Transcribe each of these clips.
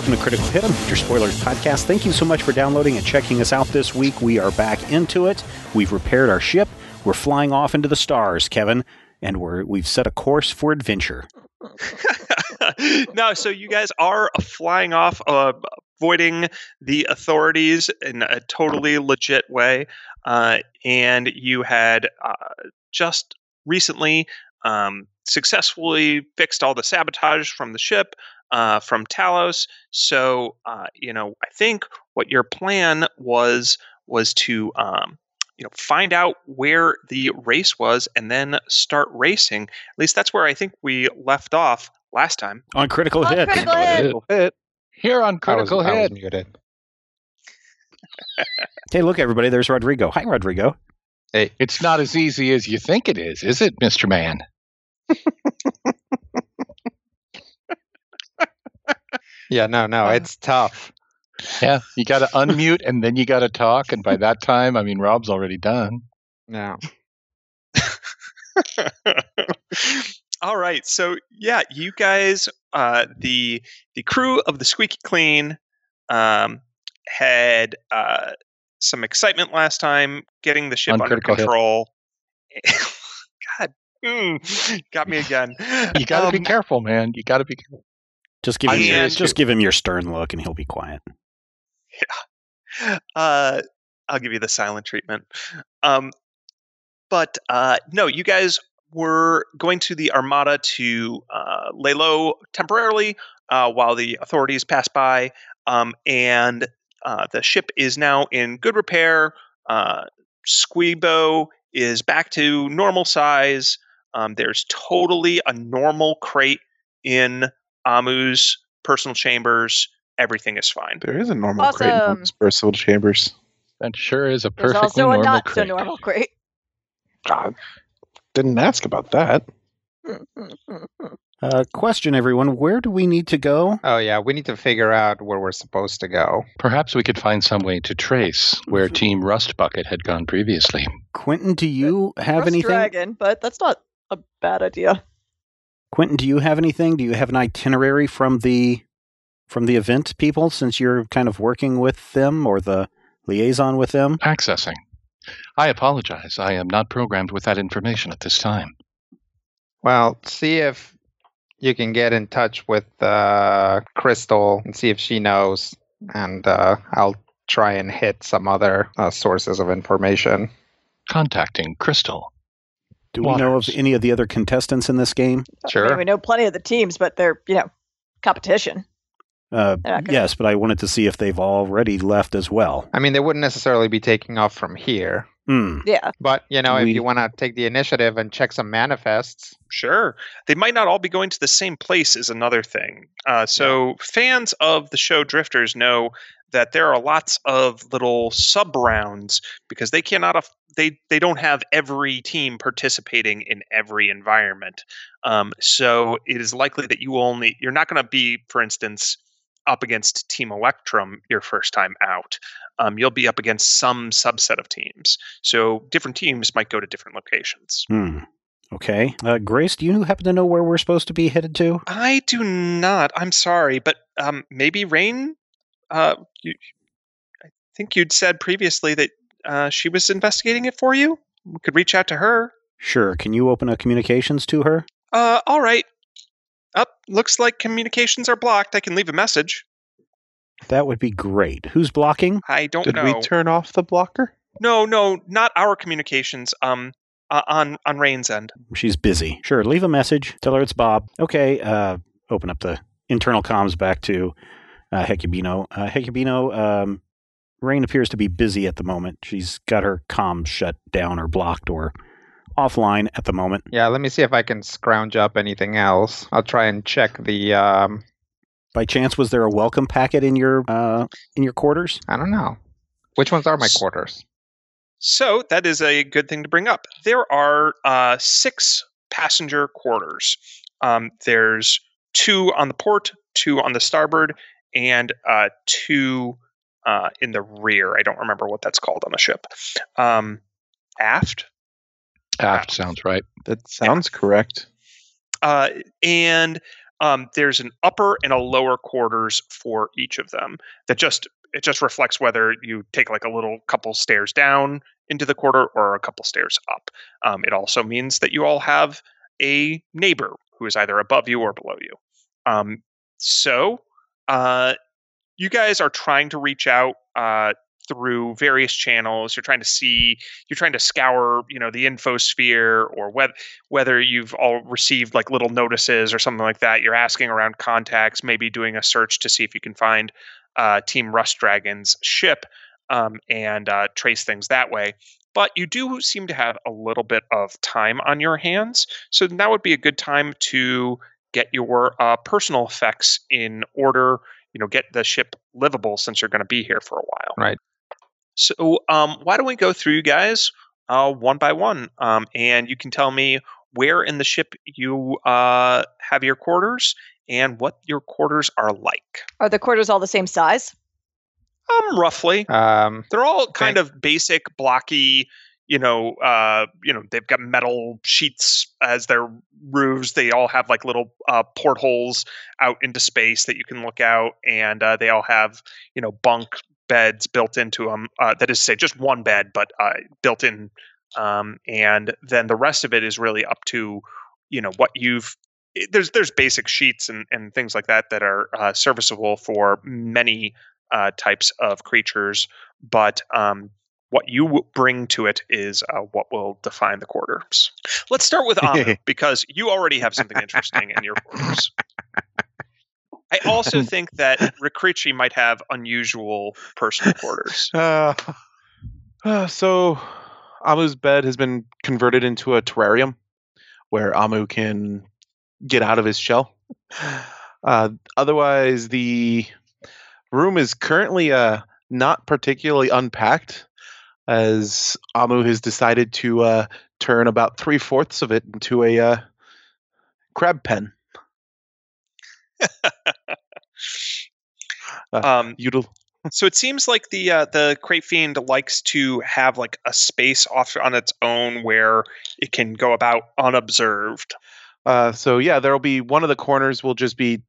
Welcome to Critical Hit, your spoilers podcast. Thank you so much for downloading and checking us out this week. We are back into it. We've repaired our ship. We're flying off into the stars, Kevin, and we're we've set a course for adventure. no, so you guys are flying off, uh, avoiding the authorities in a totally legit way, uh, and you had uh, just recently um, successfully fixed all the sabotage from the ship. Uh, from Talos, so uh, you know, I think what your plan was was to um, you know find out where the race was and then start racing. At least that's where I think we left off last time. On Critical On Hit. Critical Hit. Critical hit. Here on I was, Critical I was Hit. muted. Hey, look, everybody, there's Rodrigo. Hi, Rodrigo. Hey, It's not as easy as you think it is, is it, Mr. Man? yeah, no, no, Uh. it's tough. Yeah, you got to unmute and then you got to talk. And by that time, I mean, Rob's already done. No, All right, so yeah, you guys, uh, the the crew of the Squeaky Clean, um, had uh, some excitement last time getting the ship On under control. God, mm, got me again. You got to be Um, careful, man. You got to be careful. Just give him I'm your, just give him your stern look, and he'll be quiet. uh, I'll give you the silent treatment. Um, but uh, no, you guys were going to the Armada to uh, lay low temporarily uh, while the authorities pass by, um, and uh, the ship is now in good repair. Uh, Squeebo is back to normal size. Um, there's totally a normal crate in Amu's personal chambers. Everything is fine. There is a normal crate in Awesome. personal chambers. That sure is a There's perfectly also a normal not crate. so normal crate. God, didn't ask about that. Uh, question, everyone: Where do we need to go? oh yeah, we need to figure out where we're supposed to go. Perhaps we could find some way to trace where Team Rust Bucket had gone previously. Quentin, do you have Rust anything? Dragon, but that's not a bad idea. Quentin, do you have anything? Do you have an itinerary from the from the event people, since you're kind of working with them or the liaison with them? Accessing. I apologize. I am not programmed with that information at this time. Well, see if you can get in touch with uh, Crystal and see if she knows, and uh, I'll try and hit some other uh, sources of information. Contacting Crystal. Do we know of any of the other contestants in this game? I mean, Sure. we know plenty of the teams, but they're, you know, competition. Uh, They're not gonna- yes, but I wanted to see if they've already left as well. I mean, they wouldn't necessarily be taking off from here, Hmm. Yeah. but you know, if you want to take the initiative and check some manifests, Sure. They might not all be going to the same place is another thing. Uh, so fans of the show Drifters know that there are lots of little sub rounds because they cannot aff- they they don't have every team participating in every environment. Um, so it is likely that you only you're not going to be, for instance, up against Team Electrum your first time out. Um, you'll be up against some subset of teams. So different teams might go to different locations. Hmm. Okay. Uh, Grace, do you happen to know where we're supposed to be headed to? I do not. I'm sorry, but um, maybe Rain. Uh, you, I think you'd said previously that uh, she was investigating it for you. We could reach out to her. Sure. Can you open a communications to her? Uh, all right. Up. looks like communications are blocked. I can leave a message. That would be great. Who's blocking? I don't Did know. we turn off the blocker? no, no, not our communications. Um, uh, on on Rain's end. She's busy. Sure. Leave a message. Tell her it's Bob. Okay. Uh, open up the internal comms back to uh, Hecubino. Uh, Hecubino, um, Rain appears to be busy at the moment. She's got her comms shut down or blocked or offline at the moment. yeah, let me see if I can scrounge up anything else. I'll try and check the. Um, By chance, was there a welcome packet in your uh, in your quarters? I don't know. Which ones are my quarters? So that is a good thing to bring up. There are uh, six passenger quarters. Um, there's two on the port, two on the starboard, and uh, two uh, in the rear. I don't remember what that's called on the ship. Um, aft. Aft sounds right. That sounds correct. Uh, and um, there's an upper and a lower quarters for each of them. That just it just reflects whether you take like a little couple stairs down into the quarter or a couple stairs up. Um, it also means that you all have a neighbor who is either above you or below you. Um, so uh, you guys are trying to reach out uh, through various channels. You're trying to see, you're trying to scour, you know, the infosphere or whether whether you've all received like little notices or something like that. You're asking around contacts, maybe doing a search to see if you can find uh, Team Rust Dragon's ship um, and uh, trace things that way. But you do seem to have a little bit of time on your hands, so that would be a good time to get your uh, personal effects in order. You know, get the ship livable since you're going to be here for a while. Right. So, um, why don't we go through you guys uh, one by one, um, and you can tell me where in the ship you uh, have your quarters and what your quarters are like. Are the quarters all the same size? Um, roughly, Um, they're all kind of basic, blocky. You know, uh, you know, they've got metal sheets as their roofs. They all have like little uh, portholes out into space that you can look out, and uh, they all have you know bunk beds built into them. Uh, that is to say, just one bed, but uh, built in. Um, and then the rest of it is really up to you know what you've. it- There's there's basic sheets and, and things like that that are uh, serviceable for many uh, types of creatures, but um, what you bring to it is uh, what will define the quarters. Let's start with Amu because you already have something interesting in your quarters. I also think that Rikrichi might have unusual personal quarters. Uh, uh, so, Amu's bed has been converted into a terrarium where Amu can get out of his shell. Uh, otherwise, the room is currently uh, not particularly unpacked, as Amu has decided to uh, turn about three fourths of it into a uh, crab pen. Um, Util- so it seems like the uh, the crate fiend likes to have like a space off on its own where it can go about unobserved. Uh, so yeah, there'll be one of the corners will just be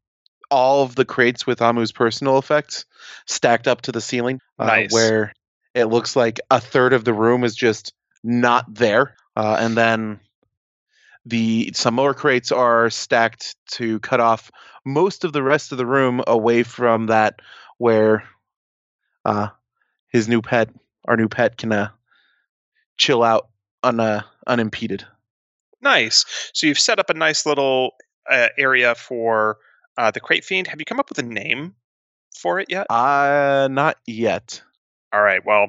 all of the crates with Amu's personal effects stacked up to the ceiling, uh, Nice. where it looks like a third of the room is just not there, uh, and then the some more crates are stacked to cut off most of the rest of the room away from that where uh, his new pet, our new pet, can uh, chill out un, uh, unimpeded. Nice. So you've set up a nice little uh, area for uh, the crate fiend. Have you come up with a name for it yet? Uh, not yet. All right. Well,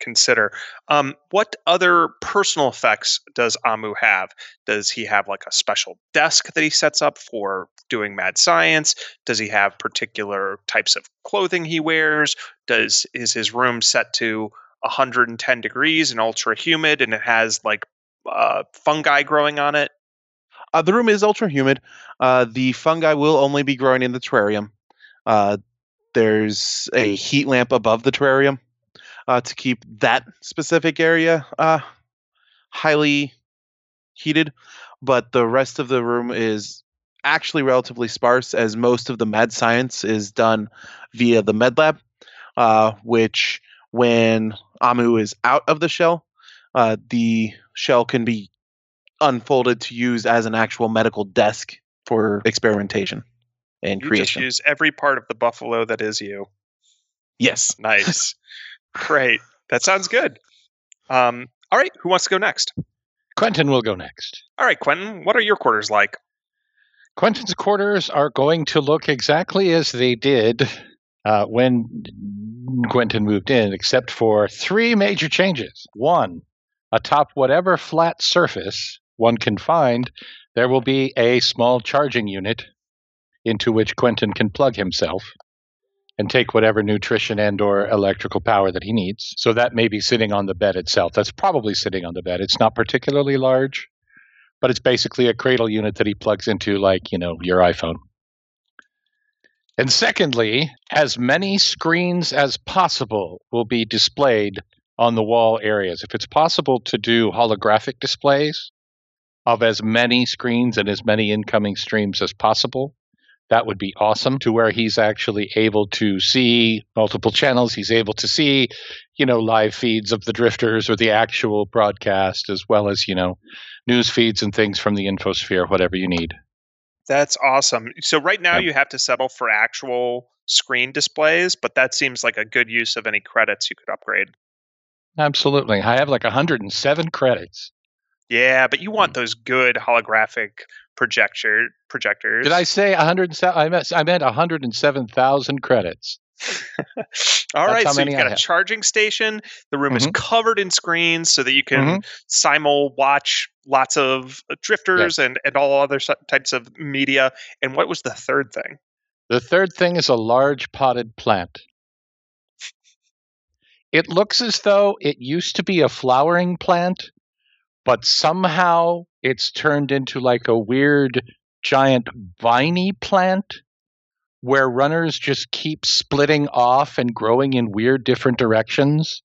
consider. Um, what other personal effects does Amu have? Does he have like a special desk that he sets up for doing mad science? Does he have particular types of clothing he wears? Does is his room set to 110 degrees and ultra humid, and it has like uh, fungi growing on it? Uh, the room is ultra humid. Uh, the fungi will only be growing in the terrarium. Uh, there's a heat lamp above the terrarium uh, to keep that specific area uh, highly heated, but the rest of the room is actually relatively sparse, as most of the med science is done via the med lab, uh, which when Amu is out of the shell, uh, the shell can be unfolded to use as an actual medical desk for experimentation and You just creation. use every part of the buffalo that is you. yes. Nice. Great. That sounds good. Um, all right. Who wants to go next? Quentin will go next. All right, Quentin. What are your quarters like? Quentin's quarters are going to look exactly as they did uh, when Quentin moved in, except for three major changes. One, atop whatever flat surface one can find, there will be a small charging unit into which Quentin can plug himself and take whatever nutrition and or electrical power that he needs. So that may be sitting on the bed itself. That's probably sitting on the bed. It's not particularly large but it's basically a cradle unit that he plugs into like you know your iphone and secondly as many screens as possible will be displayed on the wall areas if it's possible to do holographic displays of as many screens and as many incoming streams as possible. That would be awesome to where he's actually able to see multiple channels. He's able to see, you know, live feeds of the drifters or the actual broadcast, as well as, you know, news feeds and things from the infosphere, whatever you need. That's awesome. So right now you have to settle for actual screen displays, but that seems like a good use of any credits you could upgrade. Absolutely. I have like 107 credits. Yeah, but you want hmm. those good holographic projector projectors. Did I say 107? I meant, I meant 107,000 credits. All right, so you've got a have. charging station. The room is Mhm. covered in screens so that you can Mhm. simul watch lots of uh, drifters and, and all other types of media. And what was the third thing? The third thing is a large potted plant. It looks as though it used to be a flowering plant, but somehow it's turned into like a weird giant viney plant where runners just keep splitting off and growing in weird different directions.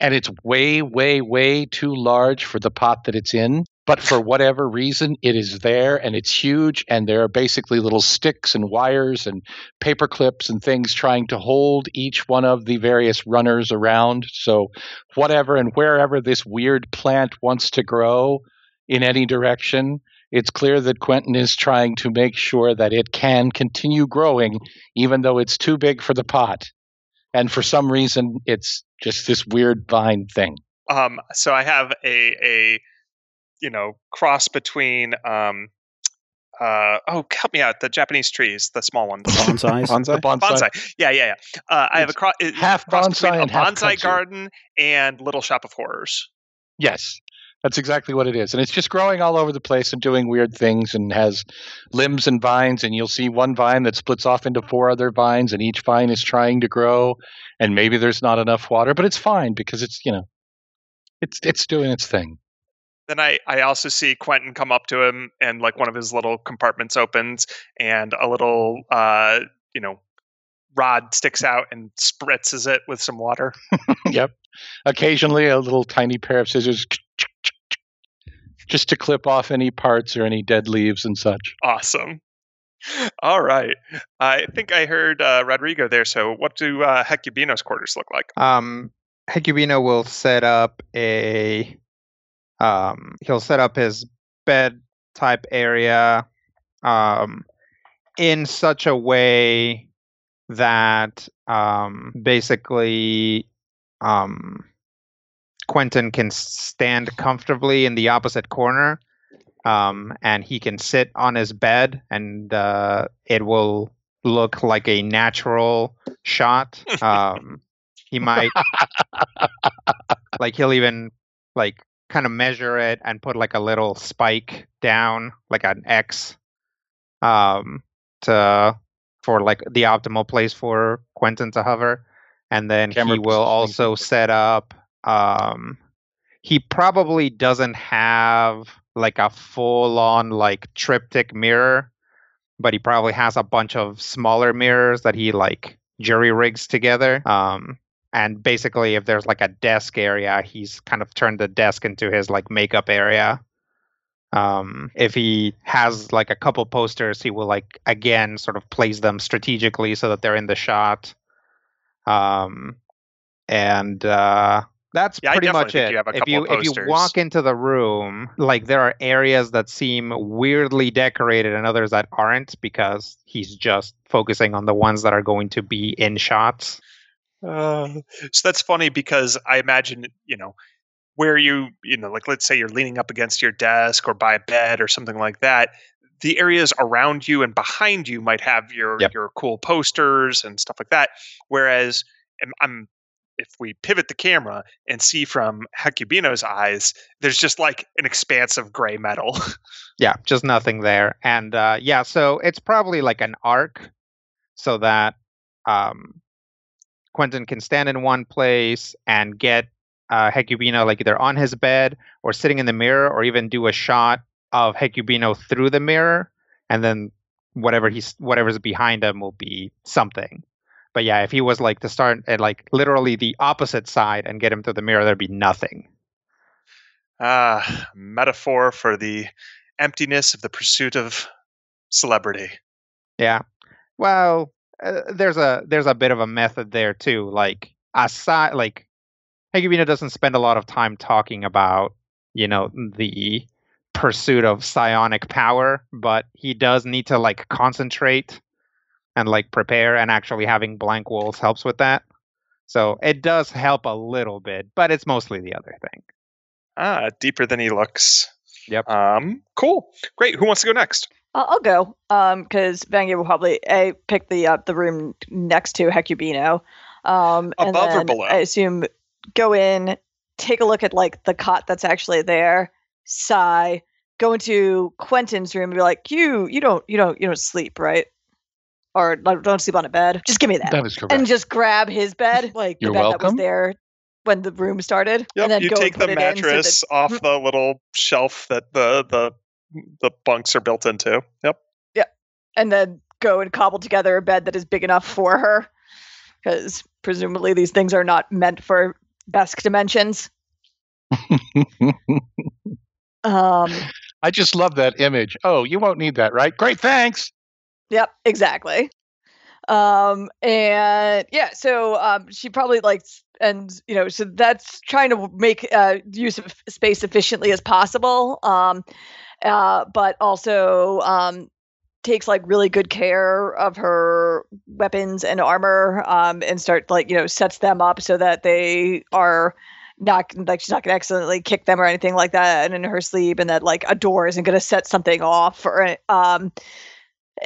And it's way, way, way too large for the pot that it's in. But for whatever reason, it is there and it's huge. And there are basically little sticks and wires and paper clips and things trying to hold each one of the various runners around. So, whatever and wherever this weird plant wants to grow in any direction, it's clear that Quentin is trying to make sure that it can continue growing, even though it's too big for the pot. And for some reason, it's just this weird vine thing. Um, so I have a a you know cross between um, uh, oh help me out the Japanese trees the small ones Bonsais. Bonsai? The bonsai. bonsai yeah yeah yeah uh, I have a cro- half cross bonsai between a and half bonsai garden and Little Shop of Horrors. Yes, that's exactly what it is. And it's just growing all over the place and doing weird things and has limbs and vines. And you'll see one vine that splits off into four other vines, and each vine is trying to grow. And maybe there's not enough water, but it's fine because it's, you know, it's it's doing its thing. Then I, I also see Quentin come up to him and like one of his little compartments opens and a little uh you know rod sticks out and spritzes it with some water. yep. Occasionally, a little tiny pair of scissors just to clip off any parts or any dead leaves and such. Awesome. All right. I think I heard uh, Rodrigo there. So what do uh, Hecubino's quarters look like? Um, Hecubino will set up a. Um, he'll set up his bed type area, um, in such a way that um, basically, um, Quentin can stand comfortably in the opposite corner, um, and he can sit on his bed, and uh, it will look like a natural shot. Um, he might like he'll even like kind of measure it and put like a little spike down like an x um to for like the optimal place for quentin to hover and then Camera he will also set up um he probably doesn't have like a full on like triptych mirror but he probably has a bunch of smaller mirrors that he like jury rigs together um and basically if there's like a desk area he's kind of turned the desk into his like makeup area. Um if he has like a couple posters he will like again sort of place them strategically so that they're in the shot. Um and uh that's Yeah, pretty much it you if you if you walk into the room like there are areas that seem weirdly decorated and others that aren't because he's just focusing on the ones that are going to be in shots Uh, so that's funny because I imagine, you know, where you, you know, like let's say you're leaning up against your desk or by a bed or something like that. The areas around you and behind you might have your Yep. your cool posters and stuff like that. Whereas I'm, I'm if we pivot the camera and see from Hecubino's eyes, there's just like an expanse of gray metal. yeah just nothing there and uh yeah so it's probably like an arc so that um quentin can stand in one place and get uh hecubino like either on his bed or sitting in the mirror or even do a shot of hecubino through the mirror and then whatever he's whatever's behind him will be something but yeah if he was like to start at like literally the opposite side and get him through the mirror there'd be nothing Ah, metaphor for the emptiness of the pursuit of celebrity. Yeah. Well, uh, there's a there's a bit of a method there too. Like aside, like Hecubino doesn't spend a lot of time talking about you know the pursuit of psionic power, but he does need to like concentrate and like prepare, and actually having blank walls helps with that. So it does help a little bit, but it's mostly the other thing. Ah, deeper than he looks. Yep. Um, cool. Great. Who wants to go next? I'll, I'll go because Vangia will probably a pick the uh, the room next to Hecubino. Um, and Above or below? I assume go in, take a look at like the cot that's actually there, sigh, go into Quentin's room and be like, "You you don't you don't you don't sleep right?" Or like, don't sleep on a bed. Just give me that, That is correct. and just grab his bed, like You're the bed that welcome. was there when the room started. Yep. and then you go and take the put it in so that- mattress off the little shelf that the the the bunks are built into. Yep. Yep. And then go and cobble together a bed that is big enough for her because presumably these things are not meant for Vesk dimensions. Um, I just love that image. Oh, you won't need that, right? Great, thanks. Yep, exactly. Um, and yeah, so um, she probably like, and you know, so that's trying to make uh, use of space efficiently as possible. Um, uh, but also um, takes like really good care of her weapons and armor um, and start like you know sets them up so that they are not like she's not gonna accidentally kick them or anything like that and in her sleep and that like a door isn't gonna set something off or um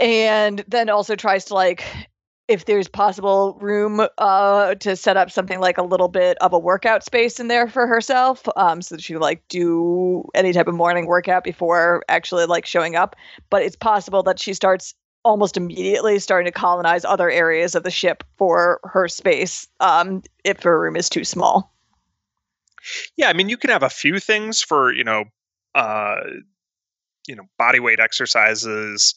and then also tries to like if there's possible room uh to set up something like a little bit of a workout space in there for herself um so that she like do any type of morning workout before actually like showing up. But it's possible that she starts almost immediately starting to colonize other areas of the ship for her space um if her room is too small. Yeah, I mean, you can have a few things for you know, uh, you know, body weight exercises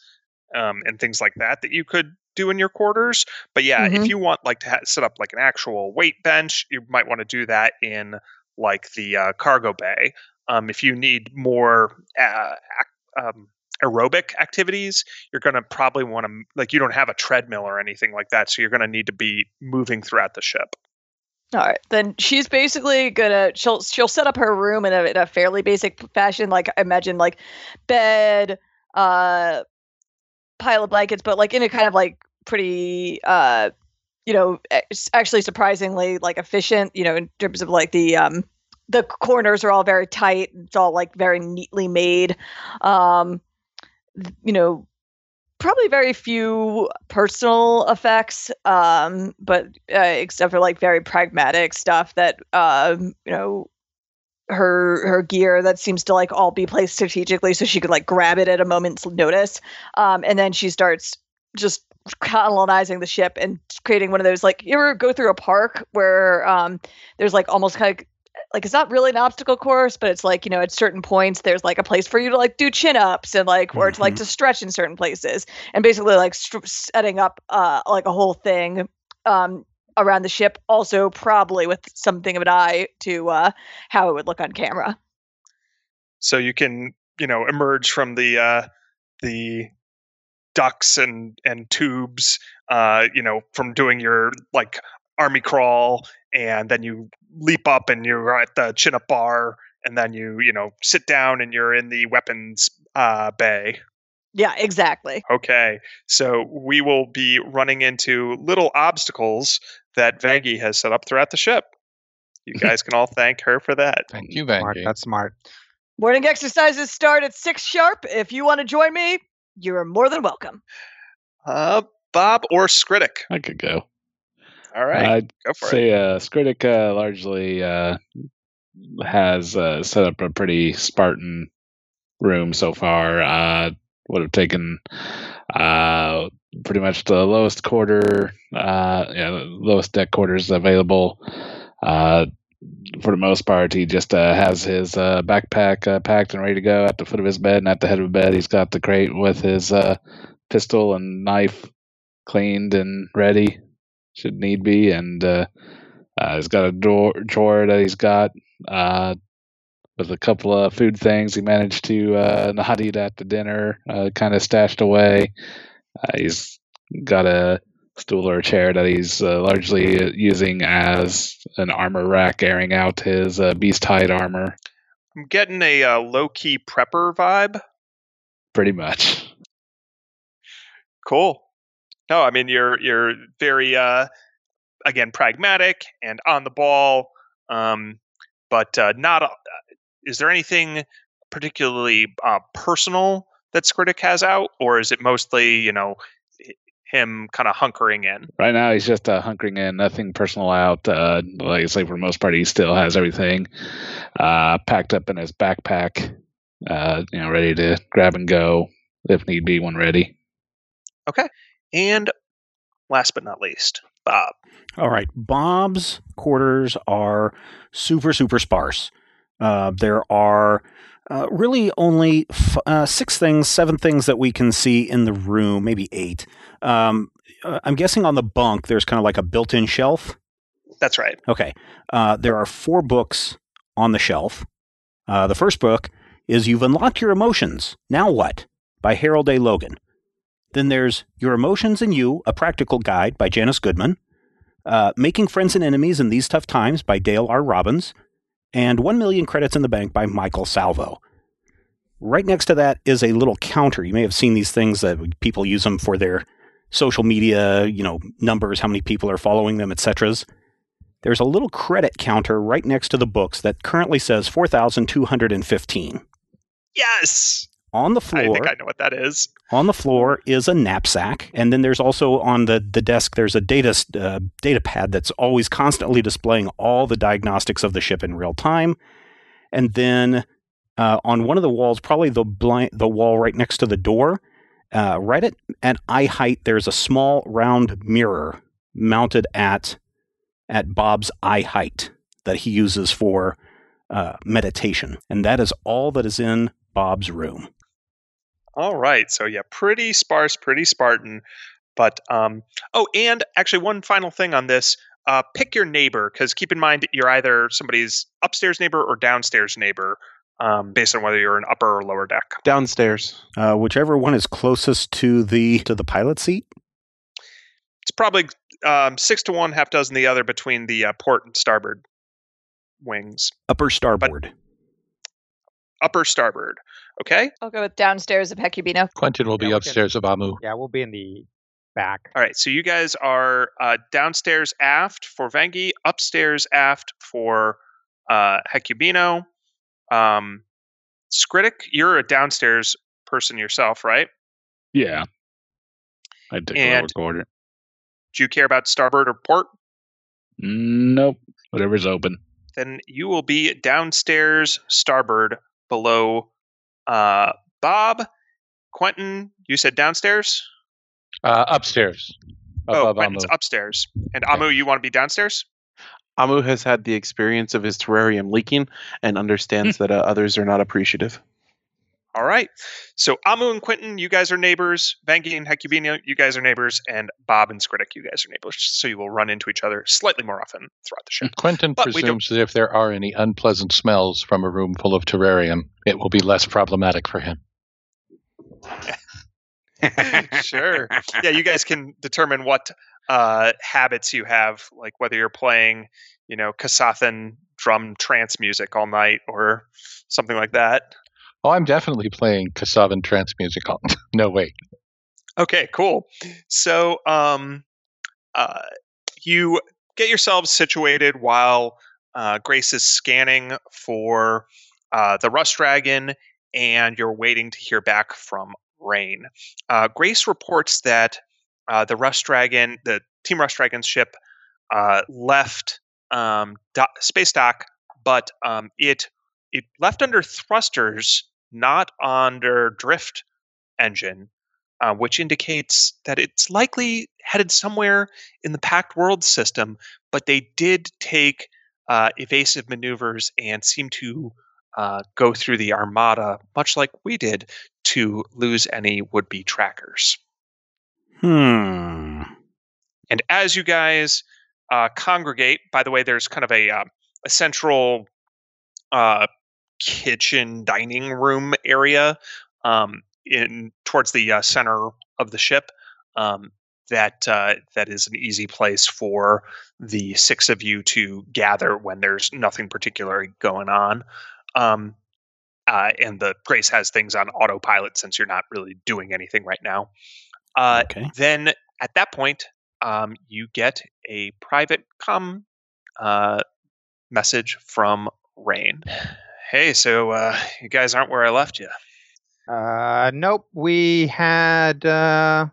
um, and things like that that you could do in your quarters. But yeah, if Mhm. you want like to ha- set up like an actual weight bench, you might want to do that in like the uh, cargo bay. Um, if you need more uh, ac- um, aerobic activities, you're going to probably want to like you don't have a treadmill or anything like that, so you're going to need to be moving throughout the ship. All right, then she's basically gonna she'll she'll set up her room in a, in a fairly basic fashion, like imagine like bed, uh, pile of blankets, but like in a kind of like pretty uh, you know, actually surprisingly like efficient, you know, in terms of like the um the corners are all very tight. It's all like very neatly made. Um, you know, probably very few personal effects um but uh, except for like very pragmatic stuff that um you know her her gear that seems to like all be placed strategically so she could like grab it at a moment's notice um and then she starts just colonizing the ship and creating one of those like you ever go through a park where um there's like almost kind of like it's not really an obstacle course, but it's like you know at certain points there's like a place for you to like do chin ups and like or to like Mhm. to stretch in certain places, and basically like str- setting up uh like a whole thing um around the ship. Also probably with something of an eye to uh how it would look on camera. so you can you know emerge from the uh, the ducts and and tubes uh, you know from doing your like army crawl and then you leap up and you're at the chin up bar and then you you know sit down and you're in the weapons uh, bay Yeah, exactly. okay so we will be running into little obstacles that vangi has set up throughout the ship you guys can all thank her for that Thank you, Smart, that's smart. Morning exercises start at six sharp. If you want to join me, you're more than welcome. uh, bob or skritic I could go. all right I'd go for it say uh, Skritic uh, largely uh, has uh, set up a pretty Spartan room so far. Would have taken uh, pretty much the lowest quarter, uh, yeah, the lowest deck quarters available. Uh, for the most part, he just uh, has his uh, backpack uh, packed and ready to go at the foot of his bed, and at the head of the bed, he's got the crate with his uh, pistol and knife cleaned and ready, should need be, and uh, uh, he's got a door drawer that he's got with a couple of food things he managed to uh, not eat at the dinner, uh, kind of stashed away. Uh, he's got a stool or a chair that he's uh, largely using as an armor rack, airing out his uh, beast hide armor, I'm getting a uh, low key prepper vibe. pretty much. Cool. No, I mean you're you're very uh again pragmatic and on the ball. Um but uh not is there anything particularly uh personal that Skritic has out or is it mostly, you know, him kind of hunkering in? Right now, he's just uh, hunkering in, nothing personal out. Uh, like I say, for the most part, he still has everything uh, packed up in his backpack, uh, you know, ready to grab and go if need be when ready. Okay, and last but not least, Bob. All right. Bob's quarters are super, super sparse. Uh, there are uh, really only f- uh, six things, seven things that we can see in the room, maybe eight. Um, uh, I'm guessing on the bunk, there's kind of like a built in shelf. That's right. Okay. Uh, there are four books on the shelf. Uh, the first book is You've Unlocked Your Emotions. Now What? by Harold A. Logan. Then there's Your Emotions and You, a Practical Guide by Janice Goodman. Uh, Making Friends and Enemies in These Tough Times by Dale R. Robbins. And 1 Million Credits in the Bank by Michael Salvo. Right next to that is a little counter. You may have seen these things that people use them for their social media, you know, numbers, how many people are following them, etc. There's a little credit counter right next to the books that currently says 4,215. Yes. On the floor. I think I know what that is. on the floor is a knapsack, and then there's also on the, the desk there's a data uh, data pad that's always constantly displaying all the diagnostics of the ship in real time. And then uh, on one of the walls, probably the blind, the wall right next to the door, uh, right at at eye height, there's a small round mirror mounted at at Bob's eye height that he uses for uh, meditation, and that is all that is in Bob's room. All right. So yeah, pretty sparse, pretty Spartan. But um oh, and actually one final thing on this. Uh, pick your neighbor because keep in mind you're either somebody's upstairs neighbor or downstairs neighbor, um, based on whether you're an upper or lower deck. Downstairs. Uh, whichever one is closest to the to the pilot seat. It's probably um, six to one, half dozen the other between the uh, port and starboard wings. Upper starboard. Upper starboard. Okay. I'll go with downstairs of Hecubino. Quentin will be Yeah, we can- upstairs of Amu. Yeah, we'll be in the back. All right. So you guys are uh, downstairs aft for Vengi, upstairs aft for uh, Hecubino. Um, Skritic, you're a downstairs person yourself, right? Yeah. I took a And- lower quarter. Do you care about starboard or port? Nope. Whatever's open. Then you will be downstairs starboard below uh, Bob. Quentin, you said downstairs? Uh, upstairs. oh, Quentin's Amu. upstairs. And Okay. Amu, you want to be downstairs? Amu has had the experience of his terrarium leaking and understands that uh, others are not appreciative. All right. So Amu and Quentin, you guys are neighbors. Vangi and Hecubino, you guys are neighbors. And Bob and Skritic, you guys are neighbors. So you will run into each other slightly more often throughout the ship. Quentin But presumes that if there are any unpleasant smells from a room full of terrarium, it will be less problematic for him. sure. Yeah, you guys can determine what uh, habits you have, like whether you're playing, you know, Kasathan drum trance music all night or something like that. Oh, I'm definitely playing Kasathan trance music no, wait. Okay, cool. So, um, uh, you get yourselves situated while uh, Grace is scanning for uh, the Rust Dragon, and you're waiting to hear back from Rain. Uh, Grace reports that uh, the Rust Dragon, the Team Rust Dragon's ship, uh, left um, do- space dock, but um, it it left under thrusters, not under drift engine uh, which indicates that it's likely headed somewhere in the Pact World system, but they did take uh, evasive maneuvers and seem to uh, go through the Armada, much like we did, to lose any would be trackers. Hmm. And as you guys uh, congregate, by the way, there's kind of a, uh, a central uh, kitchen dining room area um, in towards the uh, center of the ship. Um, that uh, that is an easy place for the six of you to gather when there's nothing particularly going on. Um, uh, and the Grace has things on autopilot since you're not really doing anything right now. Uh, Okay. then at that point, um, you get a private com uh, message from Rain. Hey, so uh, you guys aren't where I left you. Uh, nope. We had. Uh,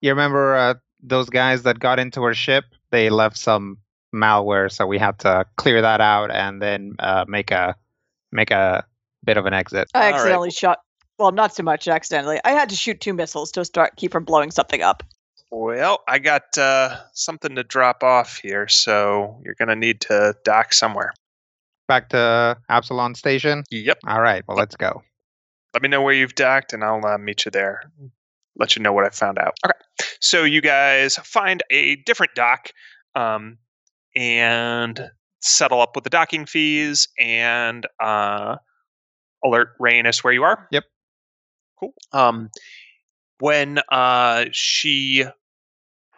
you remember uh, those guys that got into our ship? They left some malware, so we had to clear that out and then uh, make a make a bit of an exit. I All right. accidentally shot. Well, not so much accidentally. I had to shoot two missiles to start keep from blowing something up. Well, I got uh, something to drop off here, so you're gonna need to dock somewhere. Back to Absalom Station. Yep. All right. Well, let's go. Let me know where you've docked, and I'll uh, meet you there. Let you know what I found out. Okay. So you guys find a different dock, um, and settle up with the docking fees, and uh, alert Rain as where you are. Yep. Cool. Um, when uh, she,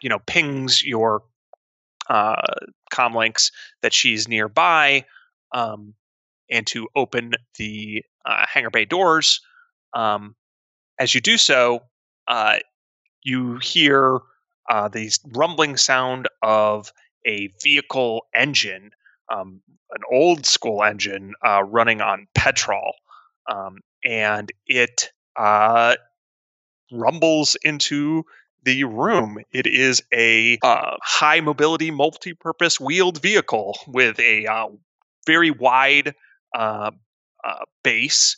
you know, pings your uh, com links that she's nearby, um, and to open the uh, hangar bay doors. Um, as you do so, uh, you hear uh, the rumbling sound of a vehicle engine, um, an old school engine uh, running on petrol, um, and it uh, rumbles into the room. It is a uh, high mobility, multi purpose wheeled vehicle with a uh, very wide uh, uh, base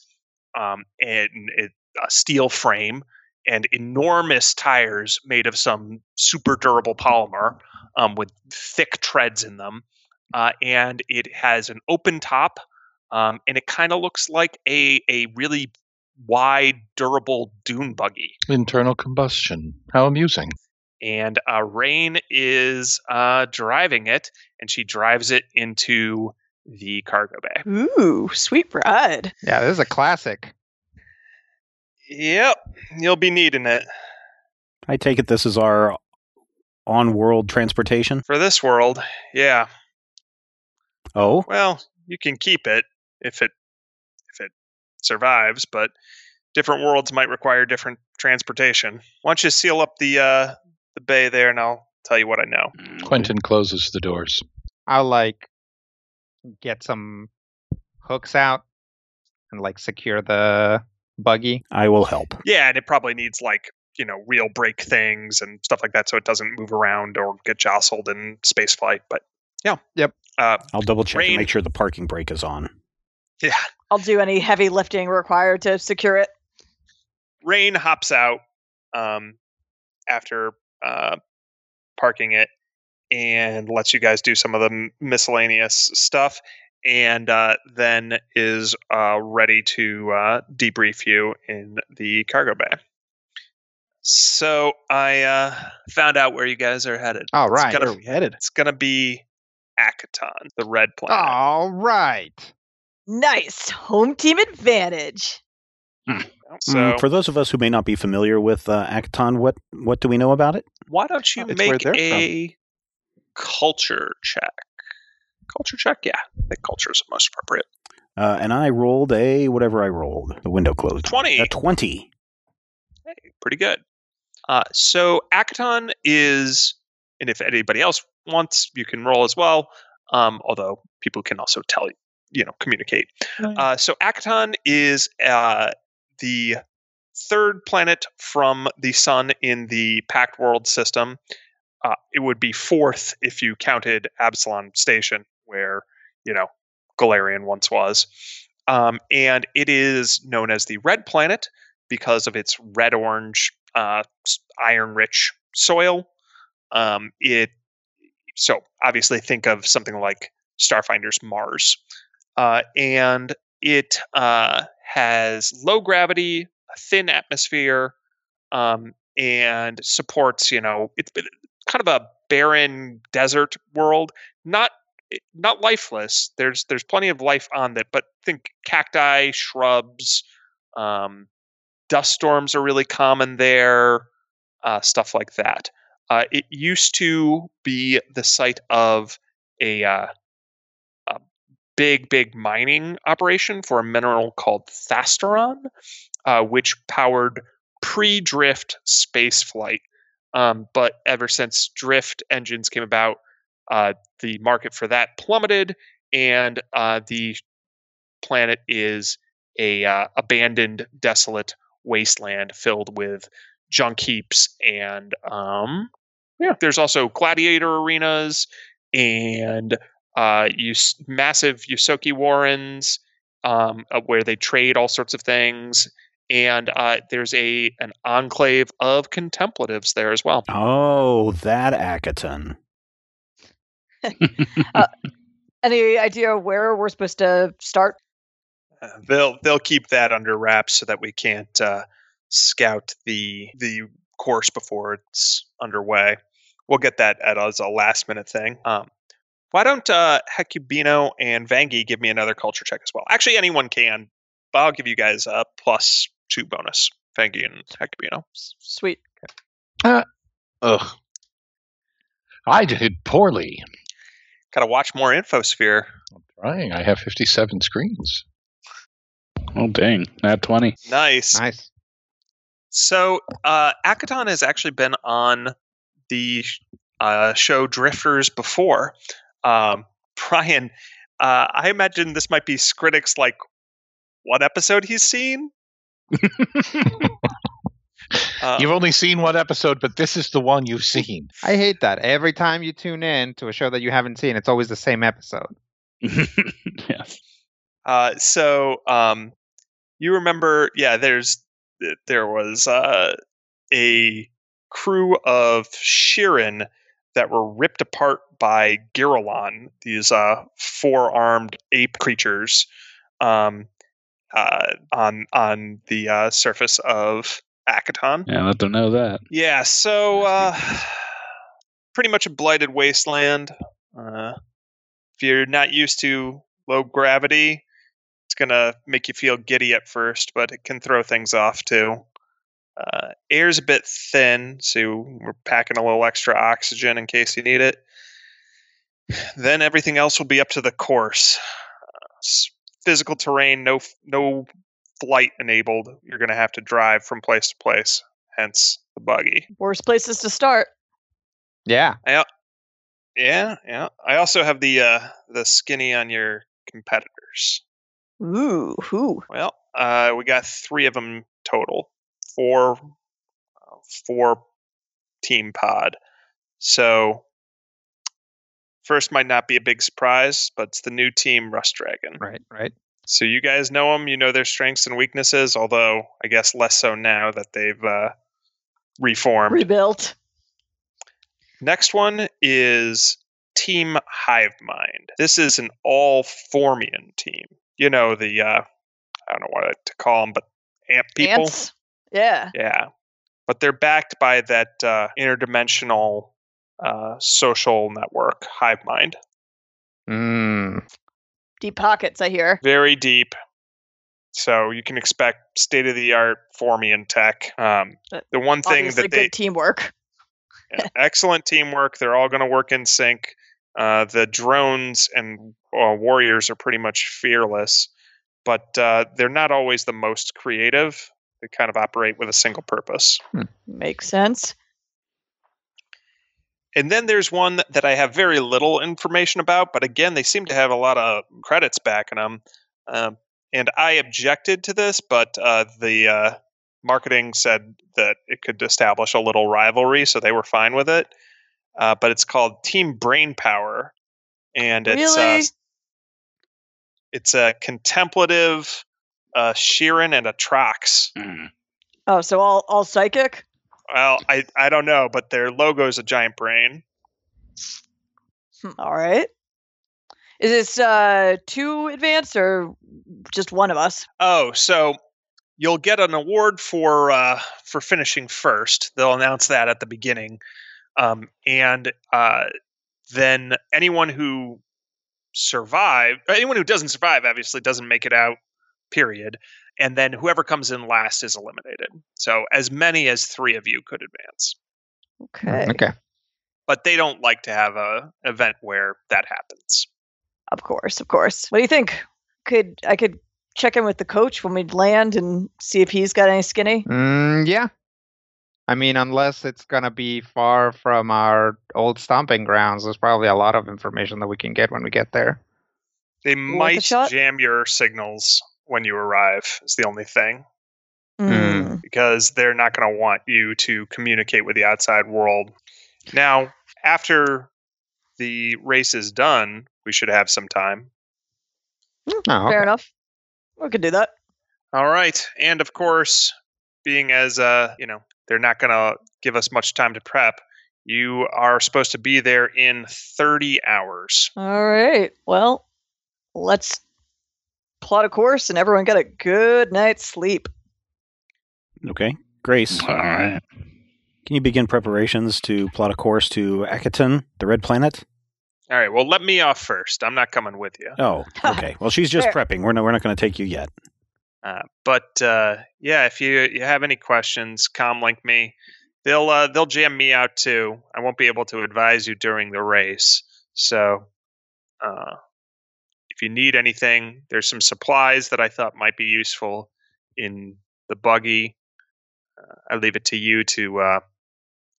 um, and it, a steel frame and enormous tires made of some super durable polymer um, with thick treads in them. Uh, and it has an open top um, and it kind of looks like a, a really wide, durable dune buggy. Internal combustion. How amusing. And uh, Rain is uh, driving it, and she drives it into the cargo bay. Ooh, sweet ride. Yeah, this is a classic. Yep, you'll be needing it I take it this is our on-world transportation. for this world. Yeah. Oh, Well, you can keep it if it if it survives, but different worlds might require different transportation. Why don't you seal up the uh, the bay there, and I'll tell you what I know. Quentin closes the doors. I'll like get some hooks out and like secure the buggy. I will help. Yeah, and it probably needs like you know real brake things and stuff like that, so it doesn't move around or get jostled in space flight. But yeah, Yep. Uh, I'll double check Rain- and make sure the parking brake is on. Yeah, I'll do any heavy lifting required to secure it. Rain hops out um, after uh, parking it and lets you guys do some of the miscellaneous stuff, and uh, then is uh, ready to uh, debrief you in the cargo bay. So I uh, found out where you guys are headed. All right, It's gonna- Where are we headed? It's gonna be Akiton, the red planet. All right. Nice home team advantage. So Mm, for those of us who may not be familiar with uh, Akiton, what what do we know about it? why don't you It's make they're from. a culture check? Culture check, yeah. I think culture is the most appropriate. Uh, and I rolled a whatever I rolled. The window closed. 20. A twenty. Hey, pretty good. Uh, so Akiton is, and if anybody else wants, you can roll as well. Um, although people can also tell, you you know, communicate. Uh, so Akiton is uh, the third planet from the sun in the Pact World system. Uh, it would be fourth if you counted Absalom Station, where you know Golarion once was. Um, and it is known as the Red Planet because of its red orange, uh, iron rich soil. Um, it so obviously think of something like Starfinder's Mars, uh, and it uh, has low gravity, a thin atmosphere, um, and supports you know it's been kind of a barren desert world, not not lifeless. There's there's plenty of life on it, but think cacti, shrubs, um, dust storms are really common there, uh, stuff like that. Uh, it used to be the site of a, uh, a big, big mining operation for a mineral called Thasteron, uh, which powered pre-drift space flight. Um, but ever since drift engines came about, uh, the market for that plummeted, and uh, the planet is a uh, abandoned, desolate wasteland filled with junk heaps and um, yeah. There's also gladiator arenas and uh, massive Ysoki warrens um, uh, where they trade all sorts of things. And uh, there's a an enclave of contemplatives there as well. Oh, that Akiton. Any idea where we're supposed to start? Uh, they'll they'll keep that under wraps so that we can't uh, scout the the course before it's underway. We'll get that at as a last minute thing. Um, why don't uh, Hecubino and Vangi give me another culture check as well? Actually, anyone can, but I'll give you guys a plus two bonus. Vangi and Hecubino. S- Sweet. Ugh. I did poorly. Got to watch more Infosphere. I'm trying. I have 57 screens. Oh dang, not twenty. Nice. Nice. So, uh, Akiton has actually been on the uh, show Drifters before. Um, Brian, uh, I imagine this might be Skritic's like one episode he's seen. Uh, you've only seen one episode, but this is the one you've seen. I hate that. Every time you tune in to a show that you haven't seen, it's always the same episode. yes. Uh, so um, you remember, yeah, there's there was uh, a crew of Shirren that were ripped apart by Girallon, these uh, four-armed ape creatures, um, uh, on on the uh, surface of Akiton. Yeah, let them know that. Yeah, so uh, pretty much a blighted wasteland. Uh, if you're not used to low gravity, it's gonna make you feel giddy at first, but it can throw things off too. Uh, air's a bit thin, so we're packing a little extra oxygen in case you need it. Then everything else will be up to the course. Uh, physical terrain, no no flight enabled. You're gonna have to drive from place to place. Hence the buggy. Worst places to start. Yeah. Yeah, yeah. I also have the uh, the skinny on your competitors. Ooh, who? Well, uh, we got three of them total. Four, uh, four team pod. So first might not be a big surprise, but it's the new team Rust Dragon. Right. Right. So you guys know them. You know their strengths and weaknesses. Although I guess less so now that they've uh, reformed. Rebuilt. Next one is Team Hive Mind. This is an all Formian team. You know the uh, I don't know what to call them, but ant people. Ants. Yeah. Yeah, but they're backed by that uh, interdimensional uh, social network, Hive Mind. Mm. Deep pockets, I hear. Very deep. So you can expect state of the art Formian tech. Um, the one thing Obviously, that they good teamwork. Yeah, excellent teamwork. They're all going to work in sync. Uh, the drones and uh, warriors are pretty much fearless, but uh, they're not always the most creative. They kind of operate with a single purpose. Makes sense. And then there's one that I have very little information about, but again, they seem to have a lot of credits backing them. Um, and I objected to this, but uh, the uh, marketing said that it could establish a little rivalry, so they were fine with it. Uh, but it's called Team Brain Power, and it's Really? uh, it's a contemplative uh, Shirren and a Trox. Mm. Oh, so all all psychic? Well, I I don't know, but their logo is a giant brain. Hmm, All right. Is this uh two advanced or just one of us? Oh, so you'll get an award for uh, for finishing first. They'll announce that at the beginning, um, and uh, then anyone who survive, anyone who doesn't survive obviously doesn't make it out, period. And then whoever comes in last is eliminated. So as many as three of you could advance. Okay. Okay. But they don't like to have a event where that happens. Of course, of course. What do you think? Could I could check in with the coach when we land and see if he's got any skinny? Mm, yeah. I mean, unless it's gonna be far from our old stomping grounds, there's probably a lot of information that we can get when we get there. They Worth might shot? jam your signals when you arrive, is the only thing. Mm. because they're not going to want you to communicate with the outside world. Now, after the race is done, we should have some time. Oh, Fair okay. enough. We could do that. All right. And of course, being as uh, you know, they're not going to give us much time to prep, you are supposed to be there in 30 hours. All right. Well, let's plot a course and everyone get a good night's sleep. Okay. Grace, All right. can you begin preparations to plot a course to Akiton, the red planet? All right. Well, let me off first. I'm not coming with you. Oh, okay. Well, she's just Fair. prepping. We're not, we're not going to take you yet. Uh, but uh, yeah, if you you have any questions, comlink me. They'll uh, they'll jam me out too. I won't be able to advise you during the race. So uh, if you need anything, there's some supplies that I thought might be useful in the buggy. Uh, I leave it to you to uh,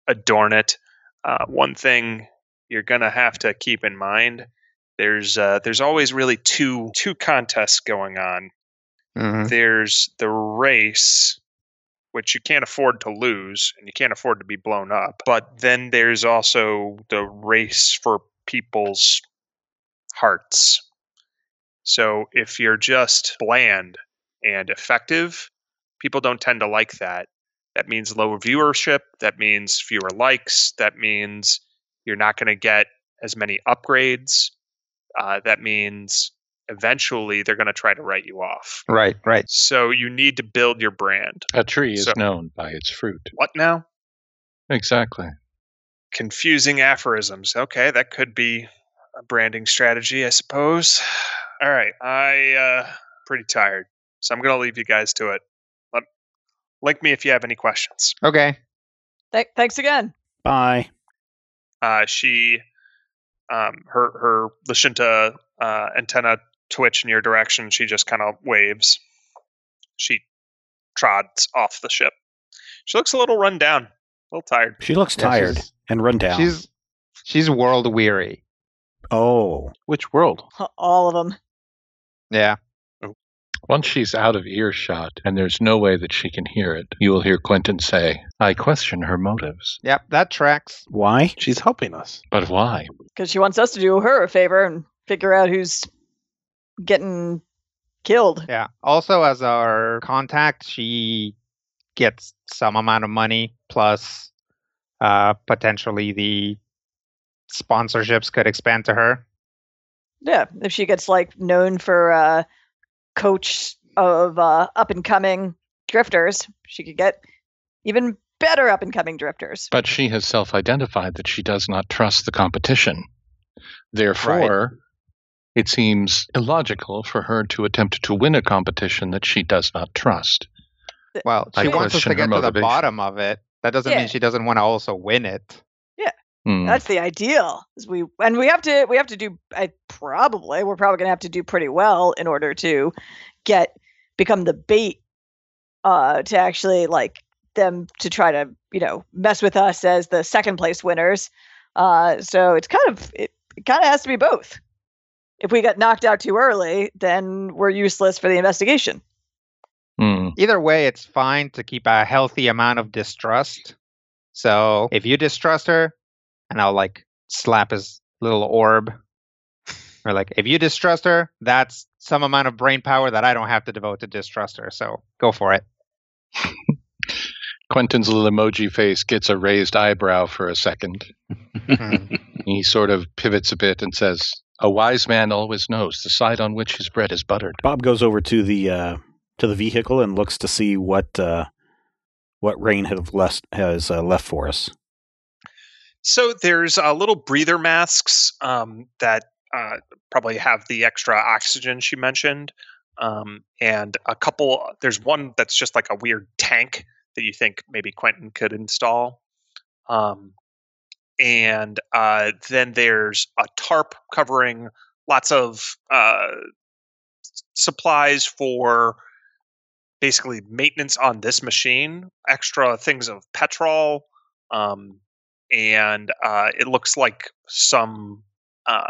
adorn it. Uh, one thing you're gonna have to keep in mind: there's uh, there's always really two two contests going on Mhm. there's the race which you can't afford to lose and you can't afford to be blown up but then there's also the race for people's hearts so if you're just bland and effective people don't tend to like that that means lower viewership that means fewer likes that means you're not going to get as many upgrades uh, that means eventually they're going to try to write you off Right, right. so you need to build your brand. A tree is So- known by its fruit. What now? Exactly. Confusing aphorisms. Okay, that could be a branding strategy, I suppose. All right, I uh pretty tired, so I'm gonna leave you guys to it. Let, link me if you have any questions. Okay. Th- thanks again. Bye. Uh, she, um, her her Lashunta uh, antenna twitch in your direction. She just kind of waves. She trods off the ship. She looks a little run down, a little tired. She looks tired she's- and run down. She's she's world weary. Oh, Which world? All of them. Yeah. Once she's out of earshot and there's no way that she can hear it, you will hear Quentin say, I question her motives. Yep, that tracks. why? She's helping us. But why? Because she wants us to do her a favor and figure out who's getting killed. Yeah. Also, as our contact, she gets some amount of money plus uh, potentially the sponsorships could expand to her. Yeah, if she gets like known for uh, coach of uh, up and coming drifters, she could get even better up and coming drifters. But she has self identified that she does not trust the competition. Therefore, it seems illogical for her to attempt to win a competition that she does not trust. Well, I she wants us to get to the bottom of it. That doesn't Yeah. mean she doesn't want to also win it. Hmm. That's the ideal. Is we and we have to we have to do. I probably we're probably gonna have to do pretty well in order to get become the bait uh to actually like them to try to you know mess with us as the second place winners. Uh, so it's kind of it, it kind of has to be both. If we get knocked out too early, then we're useless for the investigation. Hmm. Either way, it's fine to keep a healthy amount of distrust. So if you distrust her, and I'll like slap his little orb, or like if you distrust her, that's some amount of brain power that I don't have to devote to distrust her. So go for it. Quentin's little emoji face gets a raised eyebrow for a second. Hmm. He sort of pivots a bit and says, A wise man always knows the side on which his bread is buttered. Bob goes over to the uh, to the vehicle and looks to see what uh, what Rain have left has uh, left for us. So there's uh, little breather masks um, that uh, probably have the extra oxygen she mentioned. Um, and a couple, there's one that's just like a weird tank that you think maybe Quentin could install. Um, and uh, then there's a tarp covering lots of uh, supplies for basically maintenance on this machine, extra things of petrol, um, and uh, it looks like some uh,